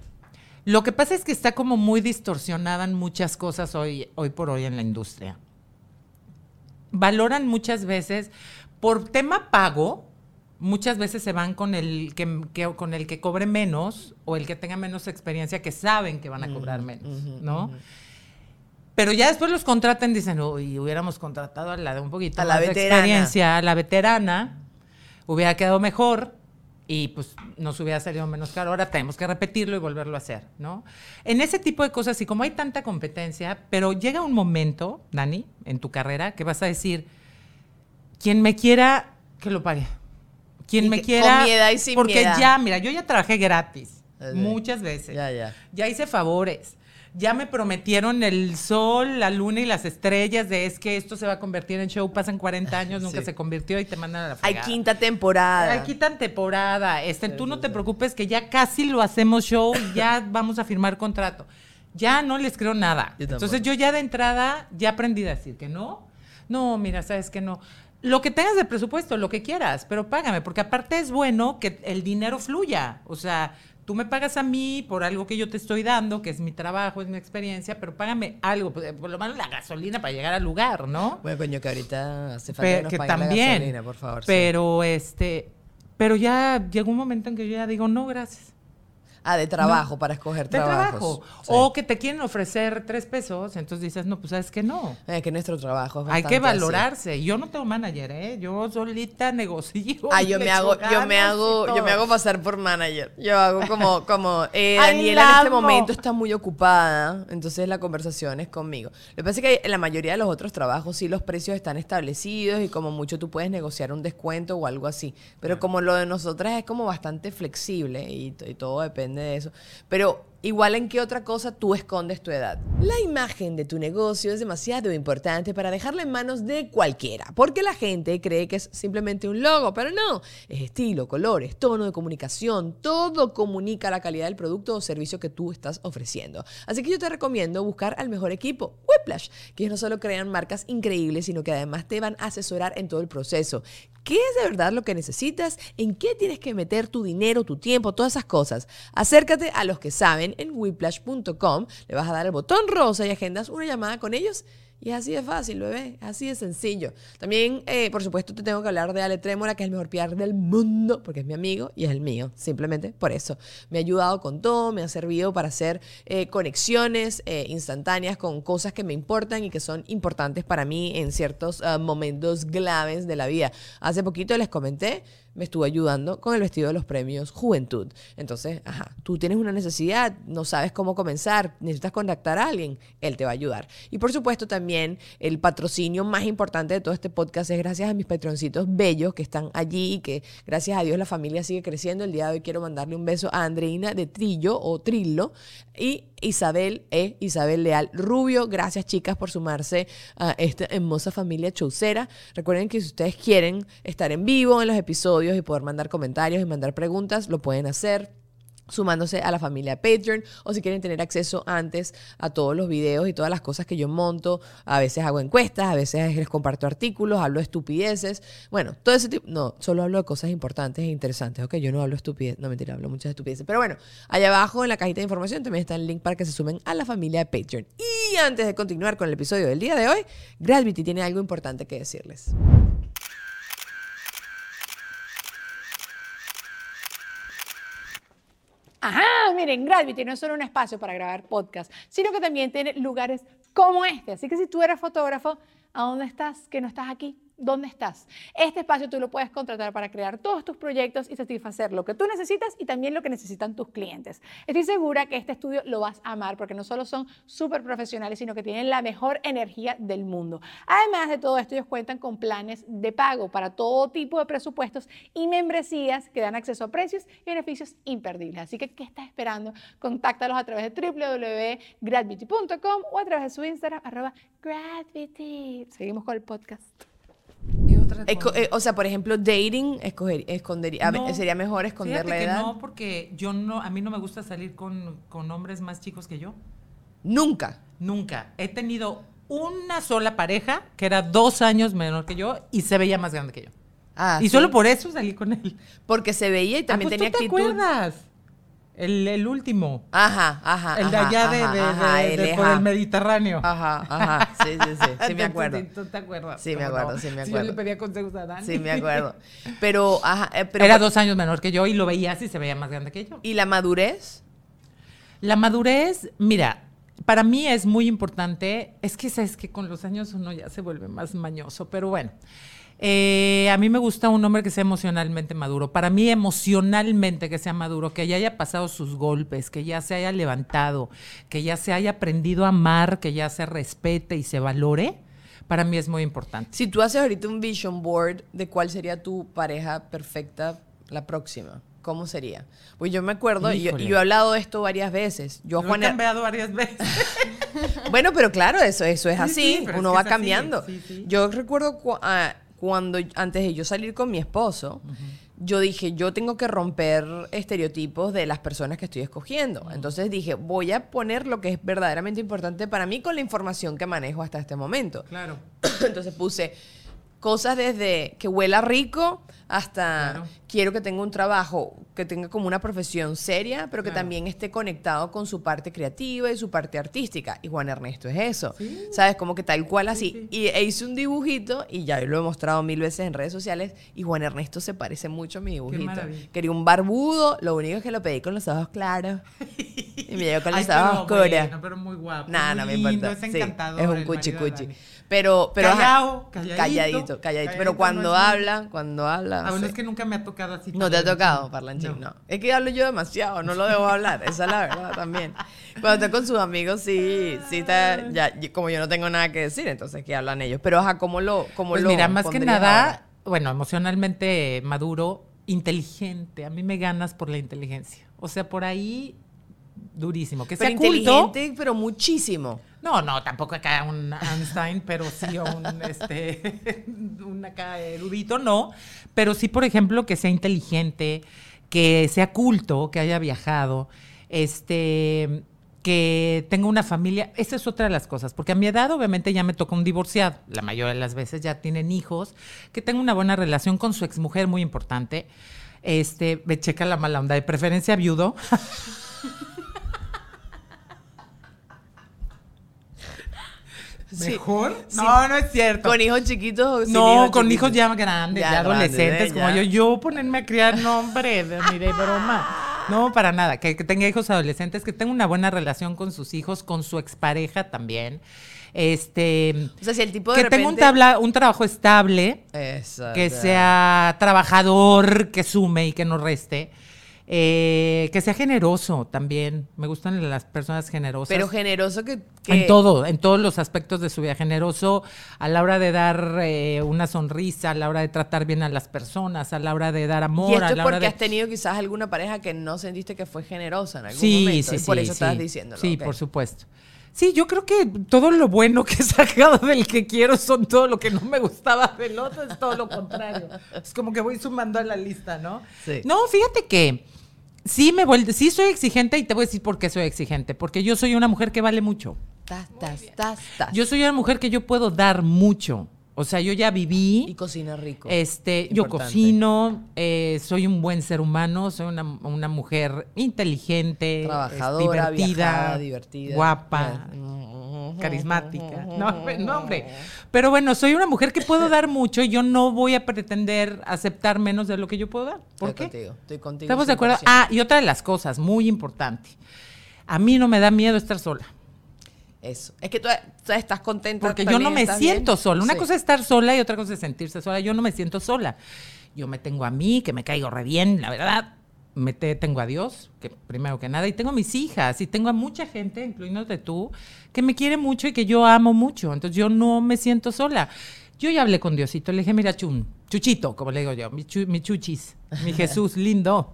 lo que pasa es que está como muy distorsionadas muchas cosas hoy, hoy por hoy en la industria. Valoran muchas veces, por tema pago, muchas veces se van con el que, que- con el que cobre menos o el que tenga menos experiencia, que saben que van a cobrar menos, ¿no? Pero ya después los contratan, dicen, uy, hubiéramos contratado a la de un poquito A la más de experiencia, a la veterana, hubiera quedado mejor y pues nos hubiera salido menos caro. Ahora tenemos que repetirlo y volverlo a hacer, ¿no? En ese tipo de cosas, y como hay tanta competencia, pero llega un momento, Dani, en tu carrera, que vas a decir, quien me quiera, que lo pague. Quien Y me quiera. con miedad y sin Porque miedad. ya, mira, yo ya trabajé gratis. Muchas veces. Ya, ya. Ya hice favores. Ya me prometieron el sol, la luna y las estrellas de es que esto se va a convertir en show. Pasan 40 [LAUGHS] años, nunca Sí. se convirtió y te mandan a la Hay fregada. quinta temporada. Hay quinta temporada. Este, tú no te preocupes que ya casi lo hacemos show y ya [COUGHS] vamos a firmar contrato. Ya no les creo nada. Yo. Entonces yo ya de entrada ya aprendí a decir que no. No, mira, sabes que no. Lo que tengas de presupuesto, lo que quieras, pero págame, porque aparte es bueno que el dinero fluya. O sea, tú me pagas a mí por algo que yo te estoy dando, que es mi trabajo, es mi experiencia, pero págame algo, pues, por lo menos la gasolina para llegar al lugar, ¿no? Bueno, coño, que ahorita hace falta Pe- que nos que paguen la también. gasolina, por favor. sí. pero este, pero ya llegó un momento en que yo ya digo, no, gracias. Ah, de trabajo, para escoger De trabajos. trabajo. Sí. O que te quieren ofrecer tres pesos, entonces dices, no, pues sabes que no. Es que nuestro trabajo es Hay que así. valorarse. Yo no tengo manager, ¿eh? Yo solita negocio. Ah, yo me hago, yo me hago, yo me hago pasar por manager. Yo hago como, [LAUGHS] como, eh, Daniela la en este momento está muy ocupada, entonces la conversación es conmigo. Lo que pasa es que en la mayoría de los otros trabajos sí los precios están establecidos y como mucho tú puedes negociar un descuento o algo así. Pero como lo de nosotras es como bastante flexible y, y todo depende de eso. Pero Igual en qué otra cosa tú escondes tu edad. La imagen de tu negocio es demasiado importante para dejarla en manos de cualquiera, porque la gente cree que es simplemente un logo, pero no, es estilo, colores, tono de comunicación, todo comunica la calidad del producto o servicio que tú estás ofreciendo. Así que yo te recomiendo buscar al mejor equipo, Whiplash, que ellos no solo crean marcas increíbles, sino que además te van a asesorar en todo el proceso. ¿Qué es de verdad lo que necesitas? ¿En qué tienes que meter tu dinero, tu tiempo, todas esas cosas? Acércate a los que saben en whiplash.com, le vas a dar el botón rosa y agendas una llamada con ellos. Y es así de fácil, bebé, así de sencillo. También, eh, por supuesto, te tengo que hablar de Ale Trémora, que es el mejor PR del mundo, porque es mi amigo y es el mío, simplemente por eso. Me ha ayudado con todo, me ha servido para hacer eh, conexiones eh, instantáneas con cosas que me importan y que son importantes para mí en ciertos ah, momentos claves de la vida. Hace poquito les comenté, me estuvo ayudando con el vestido de los premios Juventud. Entonces, ajá, tú tienes una necesidad, no sabes cómo comenzar, necesitas contactar a alguien, él te va a ayudar. Y por supuesto también el patrocinio más importante de todo este podcast es gracias a mis patroncitos bellos que están allí y que gracias a Dios la familia sigue creciendo. El día de hoy quiero mandarle un beso a Andreina de Trillo o Trillo y Isabel e Isabel Leal Rubio. Gracias, chicas, por sumarse a esta hermosa familia chaucera. Recuerden que si ustedes quieren estar en vivo en los episodios y poder mandar comentarios y mandar preguntas, lo pueden hacer sumándose a la familia Patreon o si quieren tener acceso antes a todos los videos y todas las cosas que yo monto, a veces hago encuestas, a veces les comparto artículos, hablo de estupideces, bueno, todo ese tipo, no, solo hablo de cosas importantes e interesantes, ok, yo no hablo estupideces, no mentira, hablo muchas estupideces, pero bueno, allá abajo en la cajita de información también está el link para que se sumen a la familia de Patreon. Y antes de continuar con el episodio del día de hoy, Gravity tiene algo importante que decirles. Ajá, miren, Gravity no es solo un espacio para grabar podcast, sino que también tiene lugares como este. Así que si tú eres fotógrafo, ¿a dónde estás? Que no estás aquí. ¿Dónde estás? Este espacio tú lo puedes contratar para crear todos tus proyectos y satisfacer lo que tú necesitas y también lo que necesitan tus clientes. Estoy segura que este estudio lo vas a amar porque no solo son súper profesionales, sino que tienen la mejor energía del mundo. Además de todo esto, ellos cuentan con planes de pago para todo tipo de presupuestos y membresías que dan acceso a precios y beneficios imperdibles. Así que, ¿qué estás esperando? Contáctalos a través de www.gravity.com o a través de su Instagram, arroba Gravity. Seguimos con el podcast. Eh, o sea, por ejemplo, dating, escoger, ver, sería mejor esconder la que edad. No, porque yo no, a mí no me gusta salir con, con hombres más chicos que yo. Nunca. Nunca. He tenido una sola pareja que era dos años menor que yo y se veía más grande que yo. Ah, y sí. solo por eso salí con él. Porque se veía y también Ah, pues, tenía ¿tú te actitud. acuerdas? El, el último. Ajá, ajá. el de ajá, allá de, ajá, de- ajá, de- el de- por el Mediterráneo. Ajá, ajá. Sí, sí, sí. Sí, [LAUGHS] me acuerdo. sí, ¿Tú te acuerdas? Sí, me ¿Cómo acuerdo, sí, me Si yo acuerdo. le pedía consejos a Dani. Sí, me acuerdo. [LAUGHS] Pero, ajá. eh, pero, Era dos años menor que yo y lo veía así, se veía más grande que yo. ¿Y la madurez? La madurez, mira, para mí es muy importante. Es que sabes que con los años uno ya se vuelve más mañoso, pero bueno. Eh, a mí me gusta un hombre que sea emocionalmente maduro. Para mí, emocionalmente que sea maduro, que ya haya pasado sus golpes, que ya se haya levantado, que ya se haya aprendido a amar, que ya se respete y se valore, para mí es muy importante. Si tú haces ahorita un vision board de cuál sería tu pareja perfecta la próxima, ¿cómo sería? Pues yo me acuerdo, y yo, Híjole. y yo he hablado de esto varias veces. Yo, Lo he Juan, cambiado varias veces. [LAUGHS] Bueno, pero claro, eso, eso es Sí, así. sí, Uno es va cambiando. sí, sí. Yo recuerdo cu- ah, cuando, antes de yo salir con mi esposo, yo dije, yo tengo que romper estereotipos de las personas que estoy escogiendo. Entonces dije, voy a poner lo que es verdaderamente importante para mí con la información que manejo hasta este momento. Claro. [COUGHS] Entonces puse cosas desde que huela rico hasta Claro. quiero que tenga un trabajo, que tenga como una profesión seria, pero que Claro. también esté conectado con su parte creativa y su parte artística. Y Juan Ernesto es eso. ¿Sabes? Como que tal cual así. Y e hice un dibujito y ya lo he mostrado mil veces en redes sociales y Juan Ernesto se parece mucho a mi dibujito. Quería un barbudo, lo único es que lo pedí con los ojos claros [LAUGHS] y me llegó con los Ay, ojos pero oscuros. bueno, pero muy guapo. Muy no me importa. Es encantador. es un cuchi cuchi. Pero, pero Callao, calladito, calladito, calladito. Pero cuando no muy- habla, cuando habla. Ah, sí. es que nunca me ha tocado así. No te ha tocado parlanchín, no. Es que hablo yo demasiado, no lo debo hablar, esa es la verdad también. Cuando estoy con sus amigos, sí, sí está, ya, y como yo no tengo nada que decir, entonces que hablan ellos. Pero ajá, ¿cómo lo, cómo Pues lo mira, más que nada, ahora? bueno, emocionalmente maduro, inteligente. A mí me ganas por la inteligencia. O sea, por ahí durísimo. Que Pero sea culto. inteligente, pero muchísimo. No, no, tampoco acá un Einstein, pero sí un este [LAUGHS] un acá erudito, no. Pero sí, por ejemplo, que sea inteligente, que sea culto, que haya viajado, este que tenga una familia, esa es otra de las cosas, porque a mi edad obviamente ya me toca un divorciado, la mayoría de las veces ya tienen hijos, que tenga una buena relación con su exmujer, muy importante, este, me checa la mala onda, de preferencia viudo, [LAUGHS] ¿Mejor? Sí. No, no es cierto. Con hijos chiquitos o sin no, con chiquitos? hijos ya grandes, Ya adolescentes, como Ya. yo. Yo ponerme a criar, no, hombre, de [LAUGHS] broma. No, para nada. Que, que tenga hijos adolescentes, que tenga una buena relación con sus hijos, con su expareja también. Este. O sea, si el tipo de Que tenga un, tabla, un trabajo estable, Exacto. que sea trabajador, que sume y que no reste. Eh, que sea generoso también. Me gustan las personas generosas. Pero generoso que... que- En todo, en todos los aspectos de su vida. Generoso a la hora de dar eh, una sonrisa, a la hora de tratar bien a las personas, a la hora de dar amor, Y esto a es la hora porque de... has tenido quizás alguna pareja que no sentiste que fue generosa en algún Sí, momento. sí, y sí. por eso sí. estabas diciéndolo. Sí, por supuesto. Sí, yo creo que todo lo bueno que [LAUGHS] he sacado del que quiero son todo lo que no me gustaba del otro, es todo lo contrario. Es como que voy sumando a la lista, ¿no? Sí. No, fíjate que sí me vuelvo, sí soy exigente y te voy a decir por qué soy exigente, porque yo soy una mujer que vale mucho. Tas, tas, tas, tas. Yo soy una mujer que yo puedo dar mucho. O sea, yo ya viví. Y cocina rico. Este, yo cocino, eh, soy un buen ser humano, soy una, una mujer inteligente, Trabajadora, divertida, viajada, divertida. guapa, carismática. [LAUGHS] No, no, hombre. Pero bueno, soy una mujer que puedo dar mucho y yo no voy a pretender aceptar menos de lo que yo puedo dar. ¿Por Estoy qué? contigo, estoy contigo. ¿Estamos de acuerdo? 100%. Ah, y otra de las cosas muy importante. A mí no me da miedo estar sola. Eso. Es que tú, tú estás contenta. Porque yo no me ¿estás siento bien? sola. Una Sí. cosa es estar sola y otra cosa es sentirse sola. Yo no me siento sola. Yo me tengo a mí, que me caigo re bien, la verdad. Me te- tengo a Dios, que primero que nada, y tengo a mis hijas, y tengo a mucha gente, incluyéndote tú, que me quiere mucho y que yo amo mucho. Entonces yo no me siento sola. Yo ya hablé con Diosito, le dije, mira, chun, chuchito, como le digo yo, mi, chu- mi chuchis, mi [LAUGHS] Jesús lindo.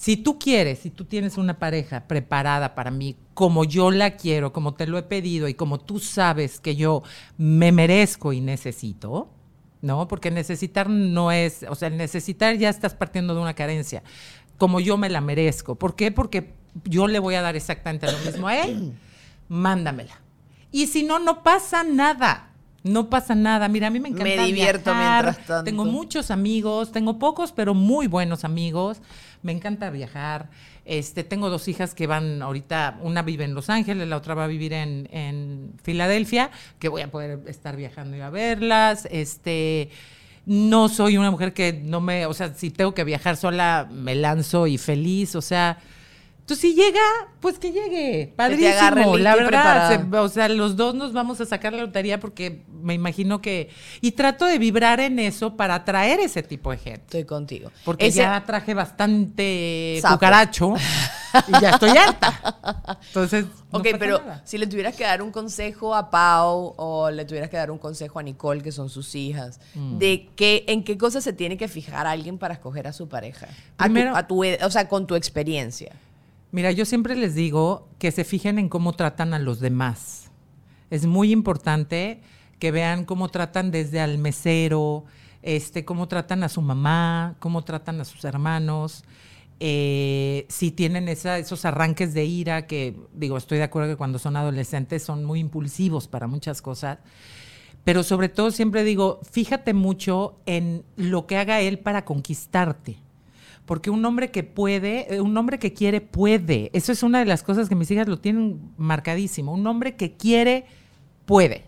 Si tú quieres, si tú tienes una pareja preparada para mí, como yo la quiero, como te lo he pedido y como tú sabes que yo me merezco y necesito, ¿no? Porque necesitar no es, o sea, el necesitar ya estás partiendo de una carencia, como yo me la merezco. ¿Por qué? Porque yo le voy a dar exactamente lo mismo a él. [COUGHS] Mándamela. Y si no, no pasa nada. No pasa nada. Mira, a mí me encanta Me divierto viajar. mientras tanto. Tengo muchos amigos, tengo pocos, pero muy buenos amigos. Me encanta viajar. Este, tengo dos hijas que van ahorita, una vive en Los Ángeles, la otra va a vivir en, en Filadelfia, que voy a poder estar viajando y a verlas. Este, no soy una mujer que no me, o sea, si tengo que viajar sola, me lanzo y feliz, o sea, entonces si llega, pues que llegue, padrísimo, la verdad, se- o sea, los dos nos vamos a sacar la lotería porque me imagino que, y trato de vibrar en eso para atraer ese tipo de gente. Estoy contigo. Porque Ese- ya traje bastante Sapo. cucaracho y ya estoy harta. Entonces, no ok, pero nada. si le tuvieras que dar un consejo a Pau o le tuvieras que dar un consejo a Nicole, que son sus hijas, Mm. de qué, en qué cosas se tiene que fijar alguien para escoger a su pareja. A tu- Primero- a tu, ed- o sea, con tu experiencia. Mira, yo siempre les digo que se fijen en cómo tratan a los demás. Es muy importante que vean cómo tratan desde al mesero, este, cómo tratan a su mamá, cómo tratan a sus hermanos, eh, si tienen esos arranques de ira, que digo, estoy de acuerdo que cuando son adolescentes son muy impulsivos para muchas cosas, pero sobre todo siempre digo, fíjate mucho en lo que haga él para conquistarte. Porque un hombre que puede, eh, un hombre que quiere, puede. Eso es una de las cosas que mis hijas lo tienen marcadísimo. Un hombre que quiere, puede.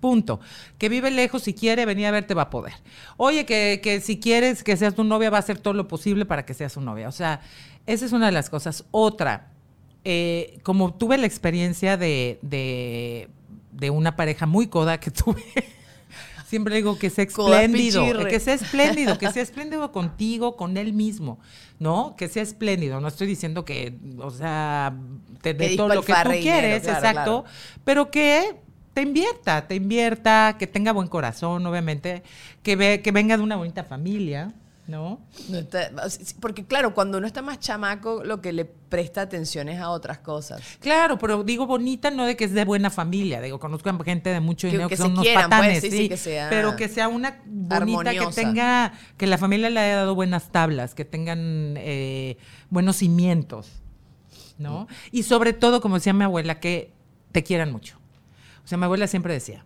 Punto. Que vive lejos, si quiere venir a verte, va a poder. Oye, que, que si quieres que seas tu novia, va a hacer todo lo posible para que seas su novia. O sea, esa es una de las cosas. Otra, eh, como tuve la experiencia de, de, de una pareja muy coda que [LAUGHS] tuve, siempre digo que sea espléndido, que sea espléndido, que [LAUGHS] sea espléndido contigo, con él mismo, ¿no? Que sea espléndido. No estoy diciendo que, o sea, te dé todo lo que tú quieres, claro, exacto, pero que te invierta, te invierta, que tenga buen corazón, obviamente, que, ve, que venga de una bonita familia, ¿no? No está- porque claro, cuando uno está más chamaco, lo que le presta atención es a otras cosas. Claro, pero digo bonita no de que es de buena familia, digo, conozco a gente de mucho dinero que, son unos quieran, pues, patanes, sí, sí, sí, que sea pero que sea una bonita, armoniosa. que tenga, que la familia le haya dado buenas tablas, que tengan eh, buenos cimientos, ¿no? Y sobre todo, como decía mi abuela, que te quieran mucho. O sea, mi abuela siempre decía,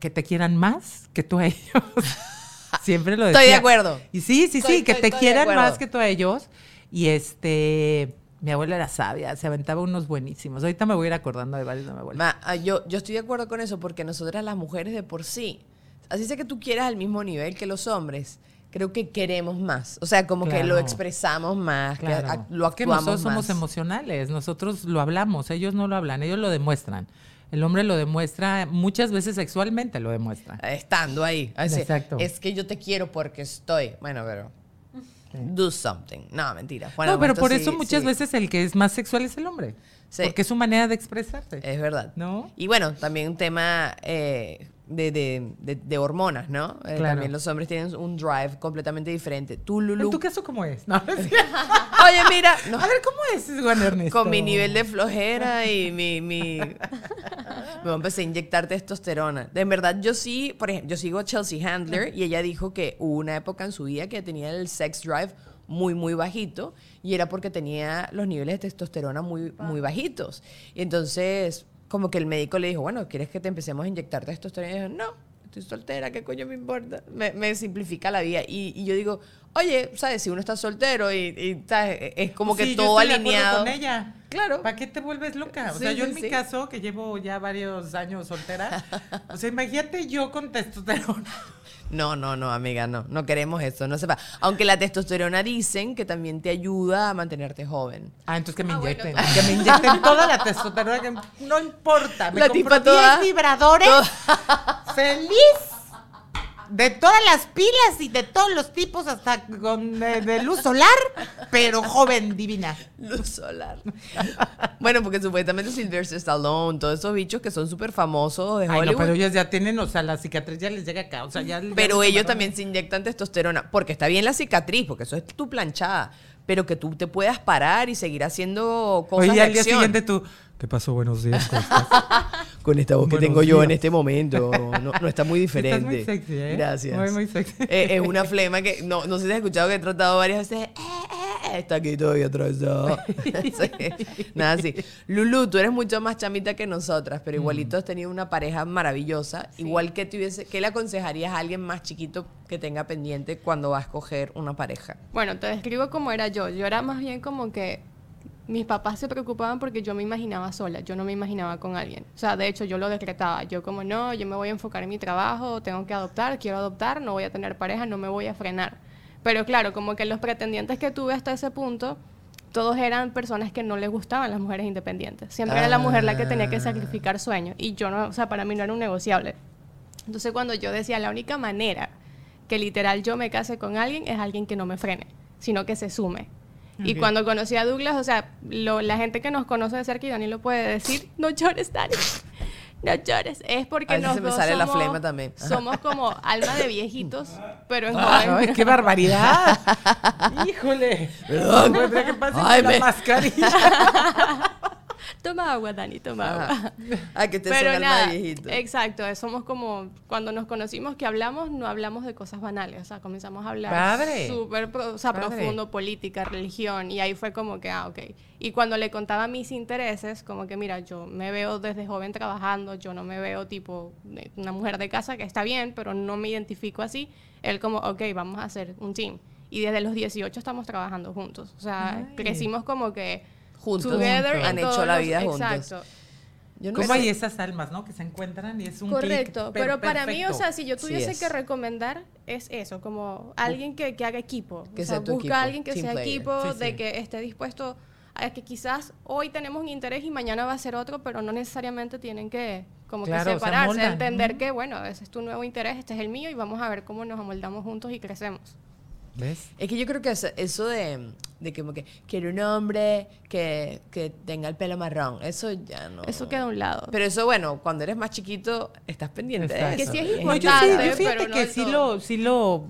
que te quieran más que tú a ellos. [LAUGHS] siempre lo decía. Estoy de acuerdo. Y sí, sí, Estoy- sí, que estoy- te estoy quieran más que tú a ellos. Y este, mi abuela era sabia, se aventaba unos buenísimos. Ahorita me voy a ir acordando de varios de mi abuela. Ma, yo, yo estoy de acuerdo con eso porque nosotras las mujeres de por sí, así sea que tú quieras al mismo nivel que los hombres, creo que queremos más. O sea, como que lo expresamos más, que Claro. ac- lo que nosotros somos emocionales, nosotros lo hablamos, ellos no lo hablan, ellos lo demuestran. El hombre lo demuestra, muchas veces sexualmente lo demuestra. Estando ahí. Así, Exacto. Es que yo te quiero porque estoy. Bueno, pero. do something. No, mentira. No, pero por sí- eso muchas sí, veces el que es más sexual es el hombre. Porque es su manera de expresarse. Es verdad. ¿No? Y bueno, también un tema eh, de, de- de- de hormonas, ¿no? Eh, Claro. También los hombres tienen un drive completamente diferente. Tú, ¿En Lulu. tu caso cómo es? No, [LAUGHS] Oye, mira. no. A ver, ¿cómo es, Juan Ernesto? Con mi nivel de flojera y mi... mi... [LAUGHS] Me empecé a inyectar testosterona. De verdad, yo sí, por ejemplo, yo sigo a Chelsea Handler y ella dijo que hubo una época en su vida que tenía el sex drive muy, muy bajito y era porque tenía los niveles de testosterona muy, muy bajitos. Y entonces, como que el médico le dijo, bueno, ¿quieres que te empecemos a inyectar testosterona? Y dijo, no, estoy soltera, ¿qué coño me importa? Me, me simplifica la vida. Y, y yo digo, oye, ¿sabes? Si uno está soltero y, y, ¿sabes? es como que Sí, yo todo estoy de acuerdo alineado. con ella. Claro. ¿Para qué te vuelves loca? O Sí, sea, yo sí, en mi caso, que llevo ya varios años soltera, o sea, imagínate yo con testosterona. [LAUGHS] No, no, no, amiga, no. No queremos eso, no sepa. Aunque la testosterona dicen que también te ayuda a mantenerte joven. Ah, entonces que me Ah, bueno. inyecten. Que me inyecten toda la testosterona. Que no importa. Me La compro tipa toda- 10 vibradores. Feliz. De todas las pilas y de todos los tipos, hasta con de, de luz solar, pero joven, divina. Luz solar. bueno, porque supuestamente Sylvester Stallone, todos esos bichos que son súper famosos de Ay, Hollywood. no, pero ellos ya tienen, o sea, la cicatriz ya les llega acá. O sea, ya, Pero ellos también se inyectan testosterona, porque está bien la cicatriz, porque eso es tu planchada, pero que tú te puedas parar y seguir haciendo cosas Oye, de al día acción. siguiente tú. ¿Qué pasó? Buenos días. [LAUGHS] Con esta voz que tengo yo en este momento, no, no está muy diferente. [LAUGHS] Estás muy sexy, ¿eh? Gracias. Muy, muy sexy. Eh, es una flema que, no, no sé si has escuchado que he tratado varias veces. eh, eh, está aquí todavía atravesado. [LAUGHS] Sí, Nada así. Lulu, tú eres mucho más chamita que nosotras, pero igualito has tenido una pareja maravillosa. Igual que tuviese, ¿qué le aconsejarías a alguien más chiquito que tenga pendiente cuando va a escoger una pareja? Bueno, te describo cómo era yo. Yo era más bien como que mis papás se preocupaban porque yo me imaginaba sola, yo no me imaginaba con alguien. O sea, de hecho yo lo decretaba. Yo como no, yo me voy a enfocar en mi trabajo, tengo que adoptar, quiero adoptar, no voy a tener pareja, no me voy a frenar. Pero claro, como que los pretendientes que tuve hasta ese punto, todos eran personas que no les gustaban las mujeres independientes. Siempre era la mujer la que tenía que sacrificar sueños y yo no, o sea, para mí no era un negociable. Entonces cuando yo decía la única manera que literal yo me case con alguien es alguien que no me frene, sino que se sume. Y Ok. cuando conocí a Douglas, o sea, lo- la gente que nos conoce de cerca y Dani lo puede decir, [LAUGHS] no llores, Dani. No llores. Es porque A veces nos se me dos sale la somos- flema también. Somos como alma de viejitos, pero en joven. qué barbaridad. [LAUGHS] Híjole. Perdón. Tendría que pasar Ay, la me- mascarilla. [LAUGHS] [LAUGHS] Toma agua, Dani, toma agua. Ajá. [LAUGHS] Ay, que te Pero nada, viejito. exacto, somos como cuando nos conocimos que hablamos, no hablamos de cosas banales, o sea, comenzamos a hablar súper o sea, Padre. profundo, política, religión, y ahí fue como que, ah, ok. Y cuando le contaba mis intereses, como que, mira, yo me veo desde joven trabajando, yo no me veo tipo una mujer de casa, que está bien, pero no me identifico así, él como, ok, vamos a hacer un team. Y desde los 18 estamos trabajando juntos, o sea, Ay. crecimos como que Juntos. together Han hecho la los- vida juntos. Exacto. Yo no ¿Cómo sé. hay esas almas, no? Que se encuentran y es un Correcto, pero para mí, o sea, si yo tuviese es. que recomendar, es eso, como alguien que, que haga equipo. Que o sea, sea tu busca equipo, a alguien que team sea player. equipo, Sí, de sí. que esté dispuesto a que quizás hoy tenemos un interés y mañana va a ser otro, pero no necesariamente tienen que como Claro, que se separarse, entender que, bueno, ese es tu nuevo interés, este es el mío y vamos a ver cómo nos amoldamos juntos y crecemos. ¿Ves? Es que yo creo que eso, eso de, de que como que quiero un hombre que, que tenga el pelo marrón, eso ya no. Eso queda a un lado. Pero eso, bueno, cuando eres más chiquito, estás pendiente de Exacto. eso. Que sí es No, yo sí, importante, yo fíjate pero no que sí todo. lo, sí lo,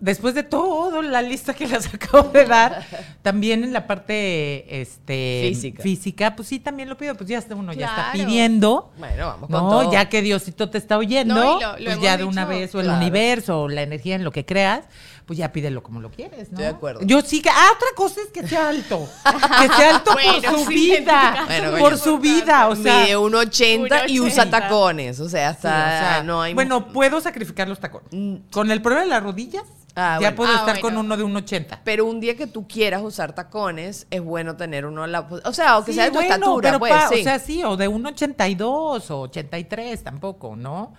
después de toda la lista que les [LAUGHS] acabo de dar, también en la parte este Física. física, pues sí también lo pido, pues ya está uno ya está pidiendo. Bueno, vamos con No, todo. ya que Diosito te está oyendo, No, lo- lo pues ya de una vez, o el claro. universo, o la energía en lo que creas, pues ya pídelo como lo quieres, ¿no? Estoy de acuerdo. Yo sí que, ah, otra cosa es que sea alto, que sea alto [LAUGHS] Bueno, por su sí, vida, Bueno, por su vida, o sea, Mide 1,80 y usa 1,80. tacones. O sea, Sí, hasta o sea, no hay. Bueno, puedo sacrificar los tacones. Con el problema de las rodillas, Ah, ya bueno. puedo Ah, estar con uno de un 80. Pero un día que tú quieras usar tacones, es bueno tener uno. en La, o sea, aunque Sí, sea de tu bueno, estatura, pero pues. pa- sí. O sea, sí, o de un 82 o 83 tampoco, ¿no?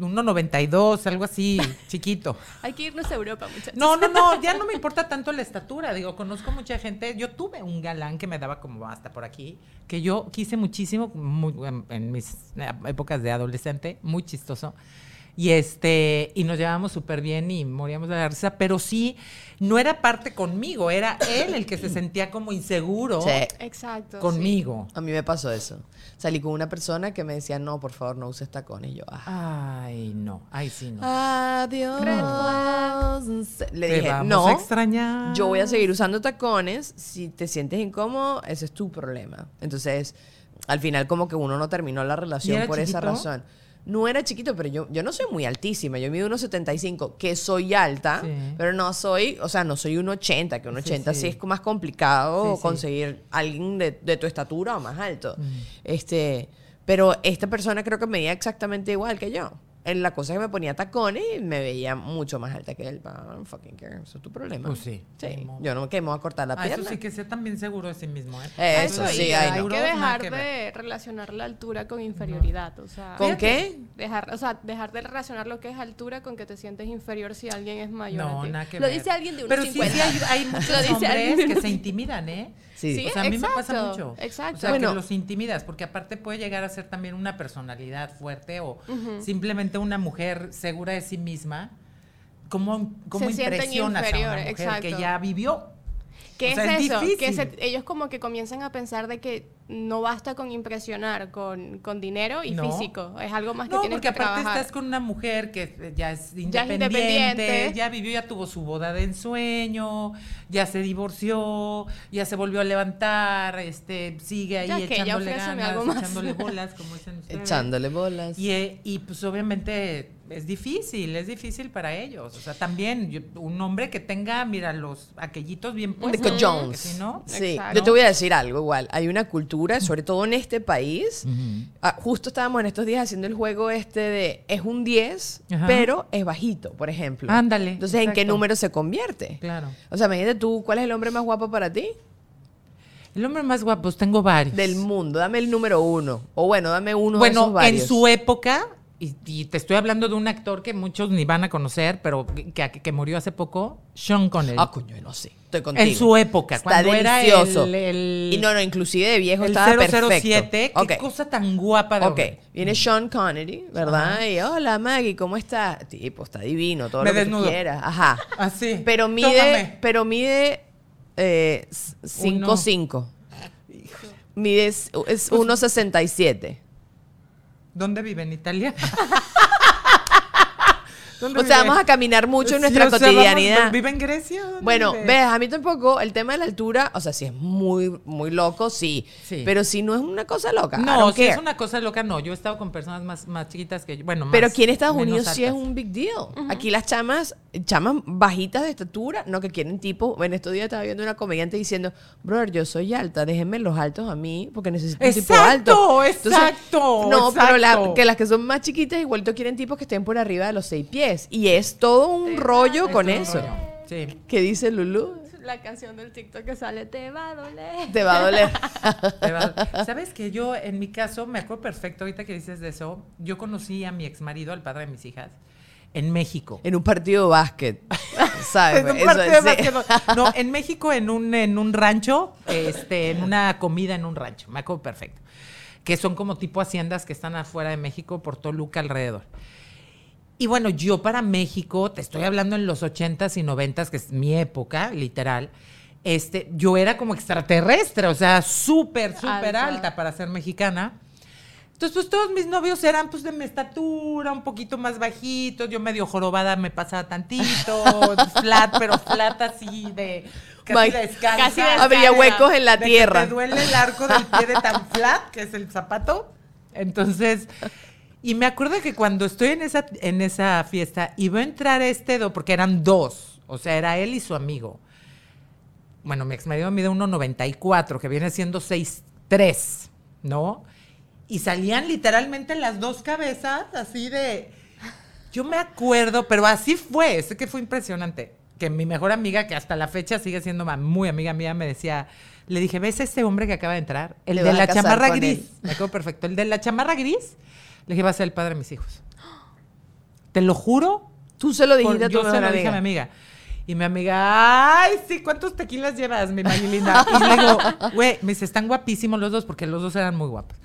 Un 92, algo así, chiquito. [LAUGHS] Hay que irnos a Europa, muchachos. No, no, no, ya no me [LAUGHS] importa tanto la estatura. Digo, conozco mucha gente. Yo tuve un galán que me daba como hasta por aquí, que yo quise muchísimo muy- en, en mis épocas de adolescente, muy chistoso. Y este, y nos llevábamos súper bien y moríamos de la risa, pero sí, no era parte conmigo, era él el que se sentía como inseguro Sí. Exacto. sí. conmigo. A mí me pasó eso. Salí con una persona que me decía, no, por favor, no uses tacones. Y yo, ah. Ay, no, ay, sí, no. Adiós. Le Te dije, vamos no. a extrañar. Yo voy a seguir usando tacones. Si te sientes incómodo, ese es tu problema. Entonces, al final, como que uno no terminó la ¿Y relación por esa razón. No era chiquito, pero yo, yo no soy muy altísima. Yo mido 1,75, que soy alta, Sí. pero no soy, o sea, no soy 1,80, que 1,80 sí, sí. es más complicado conseguir alguien de, de tu estatura o más alto. Mm. Este, pero esta persona creo que medía exactamente igual que yo. En la cosa que me ponía tacones y me veía mucho más alta que él. I don't fucking care. Eso es tu problema. Pues sí. Sí. Yo no me voy a cortar la Ah, pierna. eso sí que sea también seguro de sí mismo, ¿eh? Eso, Eso sí, y hay no. que dejar que de relacionar la altura con inferioridad. O sea, ¿Con qué? Dejar, o sea, dejar de relacionar lo que es altura con que te sientes inferior si alguien es mayor No, a ti. nada que lo ver. dice alguien de Pero unos sí, sí hay, hay [LAUGHS] muchos hombres que se intimidan, ¿eh? Sí. Sí, o sea, a mí me pasa exacto, mucho. exacto. O sea, Bueno. que los intimidas, porque aparte puede llegar a ser también una personalidad fuerte o simplemente una mujer segura de sí misma. ¿Cómo, cómo impresionas a una mujer exacto. que ya vivió? ¿Qué O sea, es es eso? Que se- ellos como que comienzan a pensar de que no basta con impresionar con, con dinero y No. físico. Es algo más que No, tienes porque que aparte trabajar. estás con una mujer que ya es Ya es independiente, ya vivió, ya tuvo su boda de ensueño, ya se divorció, ya se volvió a levantar, este, sigue ahí Ya que, ya echándole ganas, algo más. echándole bolas, como dicen [LAUGHS] ustedes. Echándole bolas. Y, eh, y pues obviamente es difícil, es difícil para ellos. O sea, también yo- un hombre que tenga, mira, los aquellitos bien puestos. Jones. si no, Sí, Exacto. yo te voy a decir algo igual. Hay una cultura, sobre todo en este país. ah, justo estábamos en estos días haciendo el juego este de es un 10, Ajá. pero es bajito, por ejemplo. Ándale, Entonces, ¿en qué número se convierte? Claro. O sea, imagínate tú, ¿cuál es el hombre más guapo para ti? El hombre más guapo, pues tengo varios. Del mundo. Dame el número uno. O bueno, dame uno de esos Bueno, en varios. su época, y, y te estoy hablando de un actor que muchos ni van a conocer, pero que, que- que murió hace poco, Sean Connery. Ah, coño, no sé. Estoy contigo. en su época, Está cuando era delicioso. el, el, y no, no, inclusive de viejo el estaba 007, perfecto. qué cosa tan guapa de Ok, hombre. viene Sean Connery, ¿verdad? Y hola Maggie, ¿cómo está? Tipo, está divino, todo Me lo que desnudo. tú quieras. Ajá. Así. Pero mide, Tómame. pero mide 5'5". Mide es es Pues 1.67. ¿Dónde vive? ¿En Italia? [LAUGHS] ¿Dónde O sea, vamos a caminar mucho en Sí, nuestra o sea, vamos- cotidianidad. ¿Vive en Grecia? ¿Dónde Bueno, vive? ves, a mí tampoco el tema de la altura, o sea, si es muy, muy loco, sí. Sí. Pero si no es una cosa loca. No, si es una cosa loca, no. Yo he estado con personas más, más chiquitas que yo. Bueno, Pero más- aquí en Estados Unidos sí es altas. un big deal. Aquí las chamas, chamas bajitas de estatura, no que quieren tipo. En estos días estaba viendo una comediante diciendo, brother, yo soy alta, déjenme los altos a mí porque necesito un tipo Exacto, alto. exacto, no, pero la- exacto. que las que son más chiquitas igualito quieren tipos que estén por arriba de los seis pies. Y es todo un rollo Es con un eso. rollo. Sí. ¿Qué dice Lulu? La canción del TikTok que sale, te va a doler. Te va a doler. [LAUGHS] Te va- Sabes que yo, en mi caso, me acuerdo perfecto ahorita que dices de eso. Yo conocí a mi ex marido, al padre de mis hijas, en México. en un partido de básquet. [LAUGHS] ¿Sabes? En un Eso partido de es- sí. básquetbol. No, en México, en un, en un rancho, este, en una comida en un rancho. Me acuerdo perfecto. Que son como tipo haciendas que están afuera de México, por Toluca alrededor. Y bueno, yo para México, te estoy hablando en los 80s y 90s, que es mi época, literal. Este, yo era como extraterrestre, o sea, súper, súper Alta. alta para ser mexicana. Entonces, pues todos mis novios eran pues de mi estatura, un poquito más bajitos, yo medio jorobada me pasaba tantito, [LAUGHS] flat, pero flat así de casi descalza. casi descalza. Habría huecos en la De que tierra. te duele el arco del pie de tan flat, que es el zapato. Entonces, y me acuerdo que cuando estoy en esa, en esa fiesta, iba a entrar este, do- porque eran dos, o sea, era él y su amigo. Bueno, mi ex marido mide 1,94, que viene siendo 6'3, ¿no? Y salían literalmente las dos cabezas, así de... Yo me acuerdo, pero así fue, sé que fue impresionante. Que mi mejor amiga, que hasta la fecha sigue siendo muy amiga mía, me decía, le dije, ¿ves a este hombre que acaba de entrar? El de la chamarra gris. él. Me acuerdo perfecto. El de la chamarra gris, le dije, va a ser el padre de mis hijos. Te lo juro. Tú se lo dijiste a tu yo se lo dije a mi amiga. Y mi amiga, ay, sí, ¿cuántos tequilas llevas, mi Mayelina? Y le digo, güey, me dice, están guapísimos los dos, porque los dos eran muy guapos.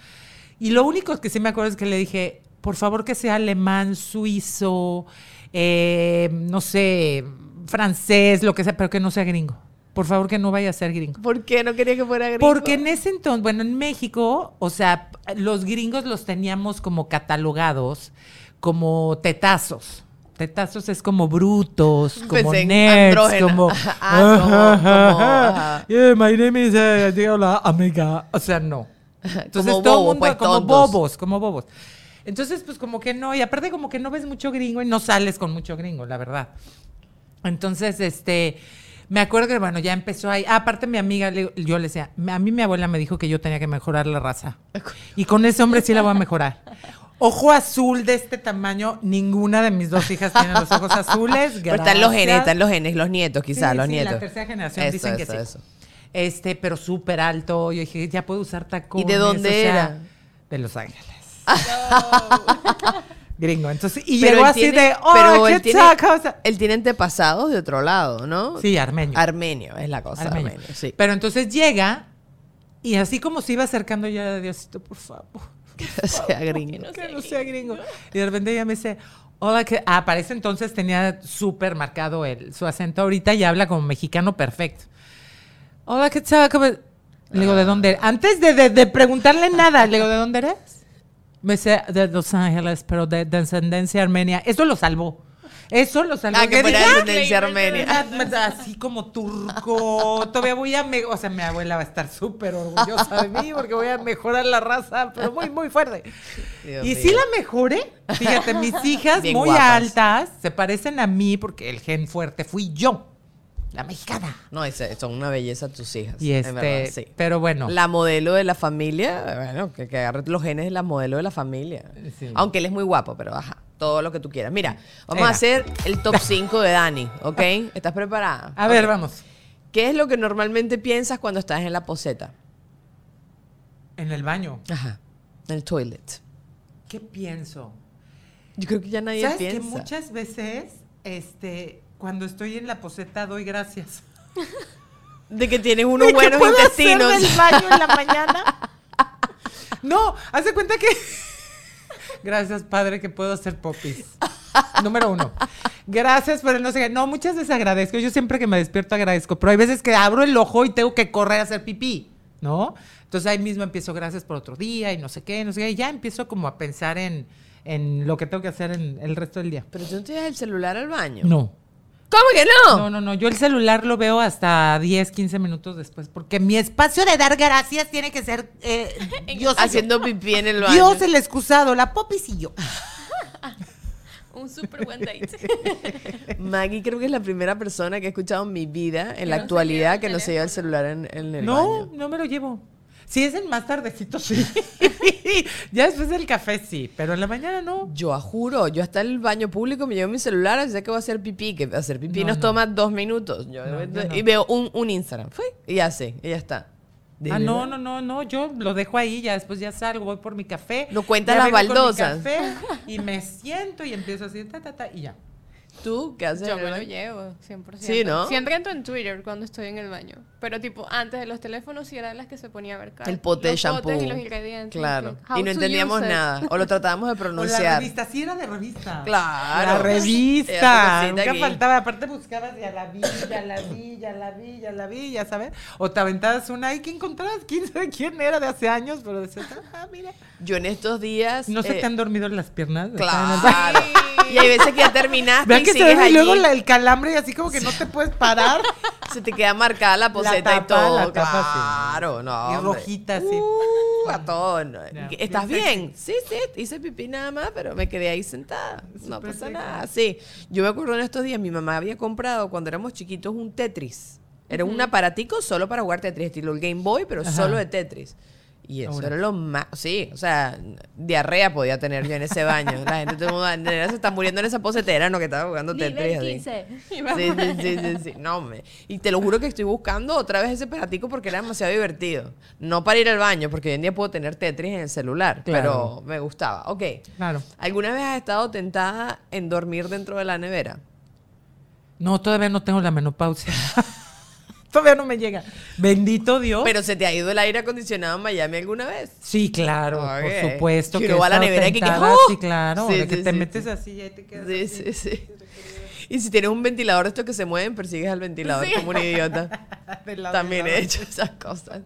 Y lo único que sí me acuerdo es que le dije, por favor que sea alemán, suizo, eh, no sé, francés, lo que sea, pero que no sea gringo. Por favor que no vaya a ser gringo. ¿Por qué no quería que fuera gringo? Porque en ese entonces, bueno, en México, o sea, los gringos los teníamos como catalogados como tetazos. Tetazos es como brutos, como Pensé en nerds, como... [LAUGHS] Ah, como. [LAUGHS] Yeah, my name is, uh, digo, la amiga. O sea, no. [LAUGHS] Entonces Como todo el bobo, mundo, pues, como tontos. bobos, como bobos. Entonces, pues como que no, y aparte como que no ves mucho gringo y no sales con mucho gringo, la verdad. Entonces, este, me acuerdo que, bueno, ya empezó ahí. Ah, aparte mi amiga, le- yo le decía, a mí mi abuela me dijo que yo tenía que mejorar la raza. Y con ese hombre sí la voy a mejorar. Ojo azul de este tamaño, ninguna de mis dos hijas tiene los ojos azules. Pero están los genes, gracias. están los genes, los nietos, quizás, Sí, los sí, nietos. La tercera generación Eso, dicen que eso, sí. eso. Este, pero súper alto. Yo dije, ya puedo usar tacones. ¿Y de dónde o sea, era? De Los Ángeles. [LAUGHS] Gringo. Entonces, y Pero llegó así tiene- de, oh, pero qué él tiene- chaca", o sea, Él tiene antepasados de otro lado, ¿no? Sí, armenio. Armenio es la cosa, Armenio. armenio, sí. Pero entonces llega y así como se iba acercando ya, Diosito, por favor. [LAUGHS] Que sea gringo. que no sea gringo. Y de repente ella me dice, hola, que ah, para ese entonces tenía súper marcado el, su acento. Ahorita ya habla como mexicano perfecto. Hola, ¿qué tal? ¿Cómo-" Le digo, ¿de dónde eres? Antes de, de- de preguntarle nada, le digo, ¿de dónde eres? Me dice, de Los Ángeles, pero de, de ascendencia armenia. Eso lo salvó. Eso lo salvó. Ah, que fuera dije, de "Ah, armenia. Así como turco. Todavía voy a. me- o sea, mi abuela va a estar súper orgullosa de mí porque voy a mejorar la raza, pero muy, muy fuerte. Dios y sí la mejoré. Fíjate, mis hijas Bien muy guapas. altas se parecen a mí porque el gen fuerte fui yo, la mexicana. No, ese- son una belleza tus hijas. Y este, verdad, sí. pero bueno. La modelo de la familia, bueno, que, que agarre los genes de la modelo de la familia. Sí. Aunque él es muy guapo, pero ajá, todo lo que tú quieras. Mira, vamos a hacer el top [LAUGHS] 5 de Dani, ¿ok? ¿Estás preparada? a ver, vamos. ¿Qué es lo que normalmente piensas cuando estás en la poseta? En el baño. Ajá, en el toilet. ¿Qué pienso? Yo creo que ya nadie ¿Sabes piensa. que muchas veces, este, cuando estoy en la poseta doy gracias? [LAUGHS] De que tienes unos ¿De qué buenos puedo hacer intestinos. del baño en la mañana? [LAUGHS] No, hace cuenta que. [LAUGHS] Gracias, padre, que puedo hacer popis. Número uno. Gracias por el no sé qué. No, muchas veces agradezco. Yo siempre que me despierto agradezco. Pero hay veces que abro el ojo y tengo que correr a hacer pipí, ¿no? Entonces ahí mismo empiezo, gracias por otro día y no sé qué, no sé qué. Y ya empiezo como a pensar en, en lo que tengo que hacer en el resto del día. Pero tú no te llevas el celular al baño. No. ¿Cómo que no? No, no, no. Yo el celular lo veo hasta 10, 15 minutos después. Porque mi espacio de dar gracias tiene que ser. Eh, [LAUGHS] yo. Haciendo pipí en el baño. Dios el excusado, la popis y yo. [LAUGHS] Un súper buen date. [LAUGHS] Maggie creo que es la primera persona que he escuchado en mi vida, en la no actualidad, que no se lleva el celular en, en el No, baño. no me lo llevo. Si es el más tardecito, sí. [LAUGHS] ya después del café, sí. Pero en la mañana no. Yo a juro, yo hasta el baño público me llevo mi celular, así que voy a hacer pipí, que hacer pipí No, nos no. toma dos minutos. Yo- No, yo no. Y veo un, un Instagram, fue, y ya sé, y ya está. ¿De Ah, no, no, no, no. Yo lo dejo ahí, ya después ya salgo, voy por mi café. No cuenta ya las vengo con mi baldosas. café [LAUGHS] y me siento y empiezo así, ta, ta, ta, y ya. ¿Tú qué haces? Yo me lo llevo, 100%. Sí, ¿no? Siempre entro en Twitter cuando estoy en el baño. Pero tipo, antes de los teléfonos sí eran las que se ponía a ver cada- El pote de shampoo. potes y los ingredientes. Claro. Y no entendíamos nada. O lo tratábamos de [LAUGHS] O la pronunciar. revista, sí era de revista. Claro. La revista. Nunca aquí. faltaba. Aparte buscabas ya la villa, la villa, la villa, la villa, ¿sabes? O te aventabas una y que encontrabas quién sabe quién era de hace años, pero decías, ah, mira. Yo en estos días. ¿No se eh, te han dormido las piernas? En el baño. Claro. Y hay veces que ya terminaste Vean que se ve y allí. luego la- el calambre y así como que no te puedes parar. [LAUGHS] Se te queda marcada la poseta y tapa, todo. la tapa, sí. claro, no. y rojita así. Uh, a todo. no. Ya, ¿Estás bien? Sí, sí, hice pipí nada más, pero me quedé ahí sentada. No pasa nada. Sí, yo me acuerdo en estos días, mi mamá había comprado cuando éramos chiquitos un Tetris. Era un aparatico solo para jugar Tetris, estilo el Game Boy, pero Ajá. solo de Tetris. Y eso Ahora. era lo más. Sí, o sea, diarrea podía tener yo en ese baño. La gente todo el mundo, "Nena, se está muriendo en esa posetera, no que estaba jugando Tetris. Nivel así". 15. Sí, sí, sí, sí, sí. No, me. Y te lo juro que estoy buscando otra vez ese aparatico porque era demasiado divertido. No para ir al baño, porque hoy en día puedo tener Tetris en el celular, Claro. pero me gustaba. Ok. Claro. ¿Alguna vez has estado tentada en dormir dentro de la nevera? No, todavía no tengo la menopausia. [LAUGHS] Todavía no me llega. Bendito Dios. Pero se te ha ido el aire acondicionado en Miami alguna vez. sí, claro, por supuesto. Que Que va a la nevera que- que ¡oh! Sí, claro. Sí, de que sí, te sí, metes sí. así y ahí te quedas. Sí, así. sí, sí. Y si tienes un ventilador estos que se mueven, persigues al ventilador como un idiota. [LAUGHS] También he hecho esas cosas.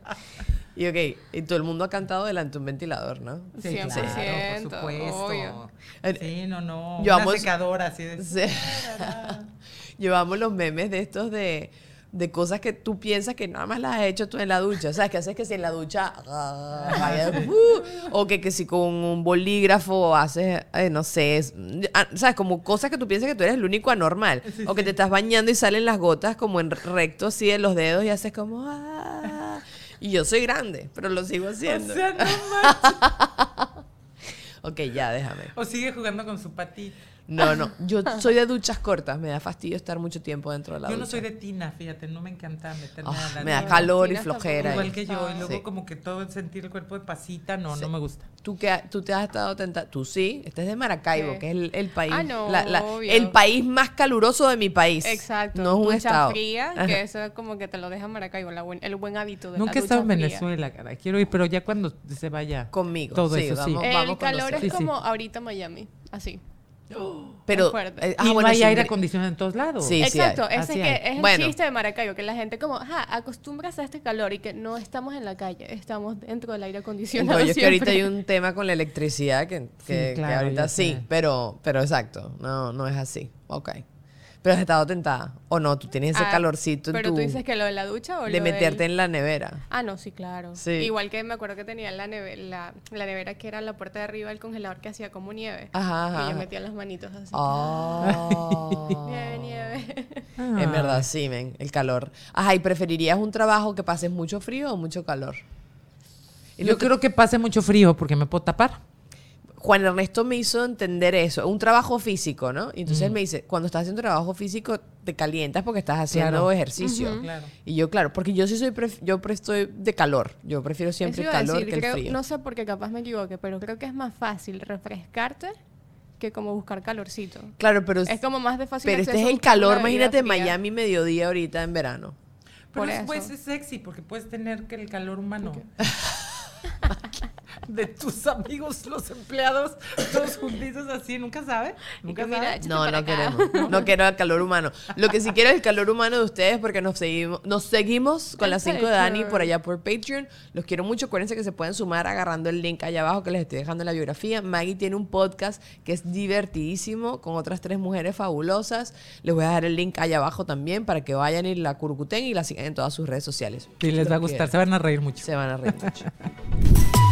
Y ok, y todo el mundo ha cantado delante de un ventilador, ¿no? Sí, 100%, claro, por supuesto. obvio. Sí, no, no. Yo una secadora así de... Sí. [LAUGHS] Llevamos los memes de estos de, de cosas que tú piensas que nada más las has hecho tú en la ducha. ¿Sabes? Que haces que si en la ducha. ah, uh, o que, que si con un bolígrafo haces, eh, no sé. es- ah, ¿Sabes? Como cosas que tú piensas que tú eres el único anormal. o que te estás bañando y salen las gotas como en recto así de los dedos y haces como. ah. Y yo soy grande, pero lo sigo O haciendo. sea, no manches. [LAUGHS] ok, ya, déjame. O sigue jugando con su patita. No, no. [LAUGHS] Yo soy de duchas cortas. Me da fastidio estar mucho tiempo dentro de la Yo ducha. no soy de tina, fíjate, no me encanta meterme Ah, a la me da calor y flojera. Igual que yo, y luego Sí. como que todo sentir el cuerpo de pasita, no, no me gusta. Tú, que, tú te has estado tentando. Tú sí. Este es de Maracaibo, ¿Qué? que es el, el país. Ah, no, la- la- obvio. el país más caluroso de mi país. Exacto. No es un ducha estado. fría, Ajá. que eso es como que te lo deja Maracaibo, la buen- el buen hábito de Nunca he la estado ducha en fría. Venezuela, cara. Quiero ir, pero ya cuando se vaya. Conmigo. Todo sí, eso, sí. vamos, El vamos cuando calor es Sí, sí. como ahorita Miami, así. Pero. es fuerte. eh, ah, y bueno, no hay aire acondicionado en todos lados. Sí, Exacto, ese es, que es el Bueno. chiste de Maracaibo, que la gente como, ajá, acostumbras a este calor y que no estamos en la calle, estamos dentro del aire acondicionado rollo es que ahorita hay un tema con la electricidad que, que- que claro, ahorita sí, pero, pero exacto, no, no es así. Ok. Pero has estado tentada. O no, tú tienes ese Ah, calorcito en Pero tu- tú dices que lo de la ducha o de lo del- meterte en la nevera. Ah, no, sí, claro. Sí. Igual que me acuerdo que tenía la, neve- la, la nevera que era la puerta de arriba del congelador que hacía como nieve. Ajá, Y ajá. yo metía las manitos así. Oh. [LAUGHS] Nieve, nieve. Ah. En verdad, sí, men, el calor. Ajá, ¿y preferirías un trabajo que pases mucho frío o mucho calor? Y lo Yo creo que pase mucho frío porque me puedo tapar. Juan Ernesto me hizo entender eso, un trabajo físico, ¿no? Y entonces Mm. él me dice, cuando estás haciendo trabajo físico te calientas porque estás haciendo Claro. ejercicio. Claro. Y yo, claro, porque yo sí soy, pref- yo estoy de calor, yo prefiero siempre el calor decir, que el frío. No sé por qué capaz me equivoque, pero creo que es más fácil refrescarte que como buscar calorcito. Claro, pero, Es como más de fácil pero este es el calor, imagínate. Miami mediodía ahorita en verano. Pero Por después eso. es sexy porque puedes tener que el calor humano. [LAUGHS] de tus amigos, los empleados, todos juntitos así, nunca sabe. Nunca sabe. No, no acá. queremos. No [LAUGHS] quiero el calor humano. Lo que sí quiero es el calor humano de ustedes porque nos seguimos, nos seguimos con El las 5 de Dani por allá por Patreon. Los quiero mucho. Acuérdense que se pueden sumar agarrando el link allá abajo que les estoy dejando en la biografía. Maggie tiene un podcast que es divertidísimo con otras tres mujeres fabulosas. Les voy a dejar el link allá abajo también para que vayan y la curcuten y la sigan en todas sus redes sociales. Sí, les va a gustar, quiero. se van a reír mucho. Se van a reír mucho. [LAUGHS]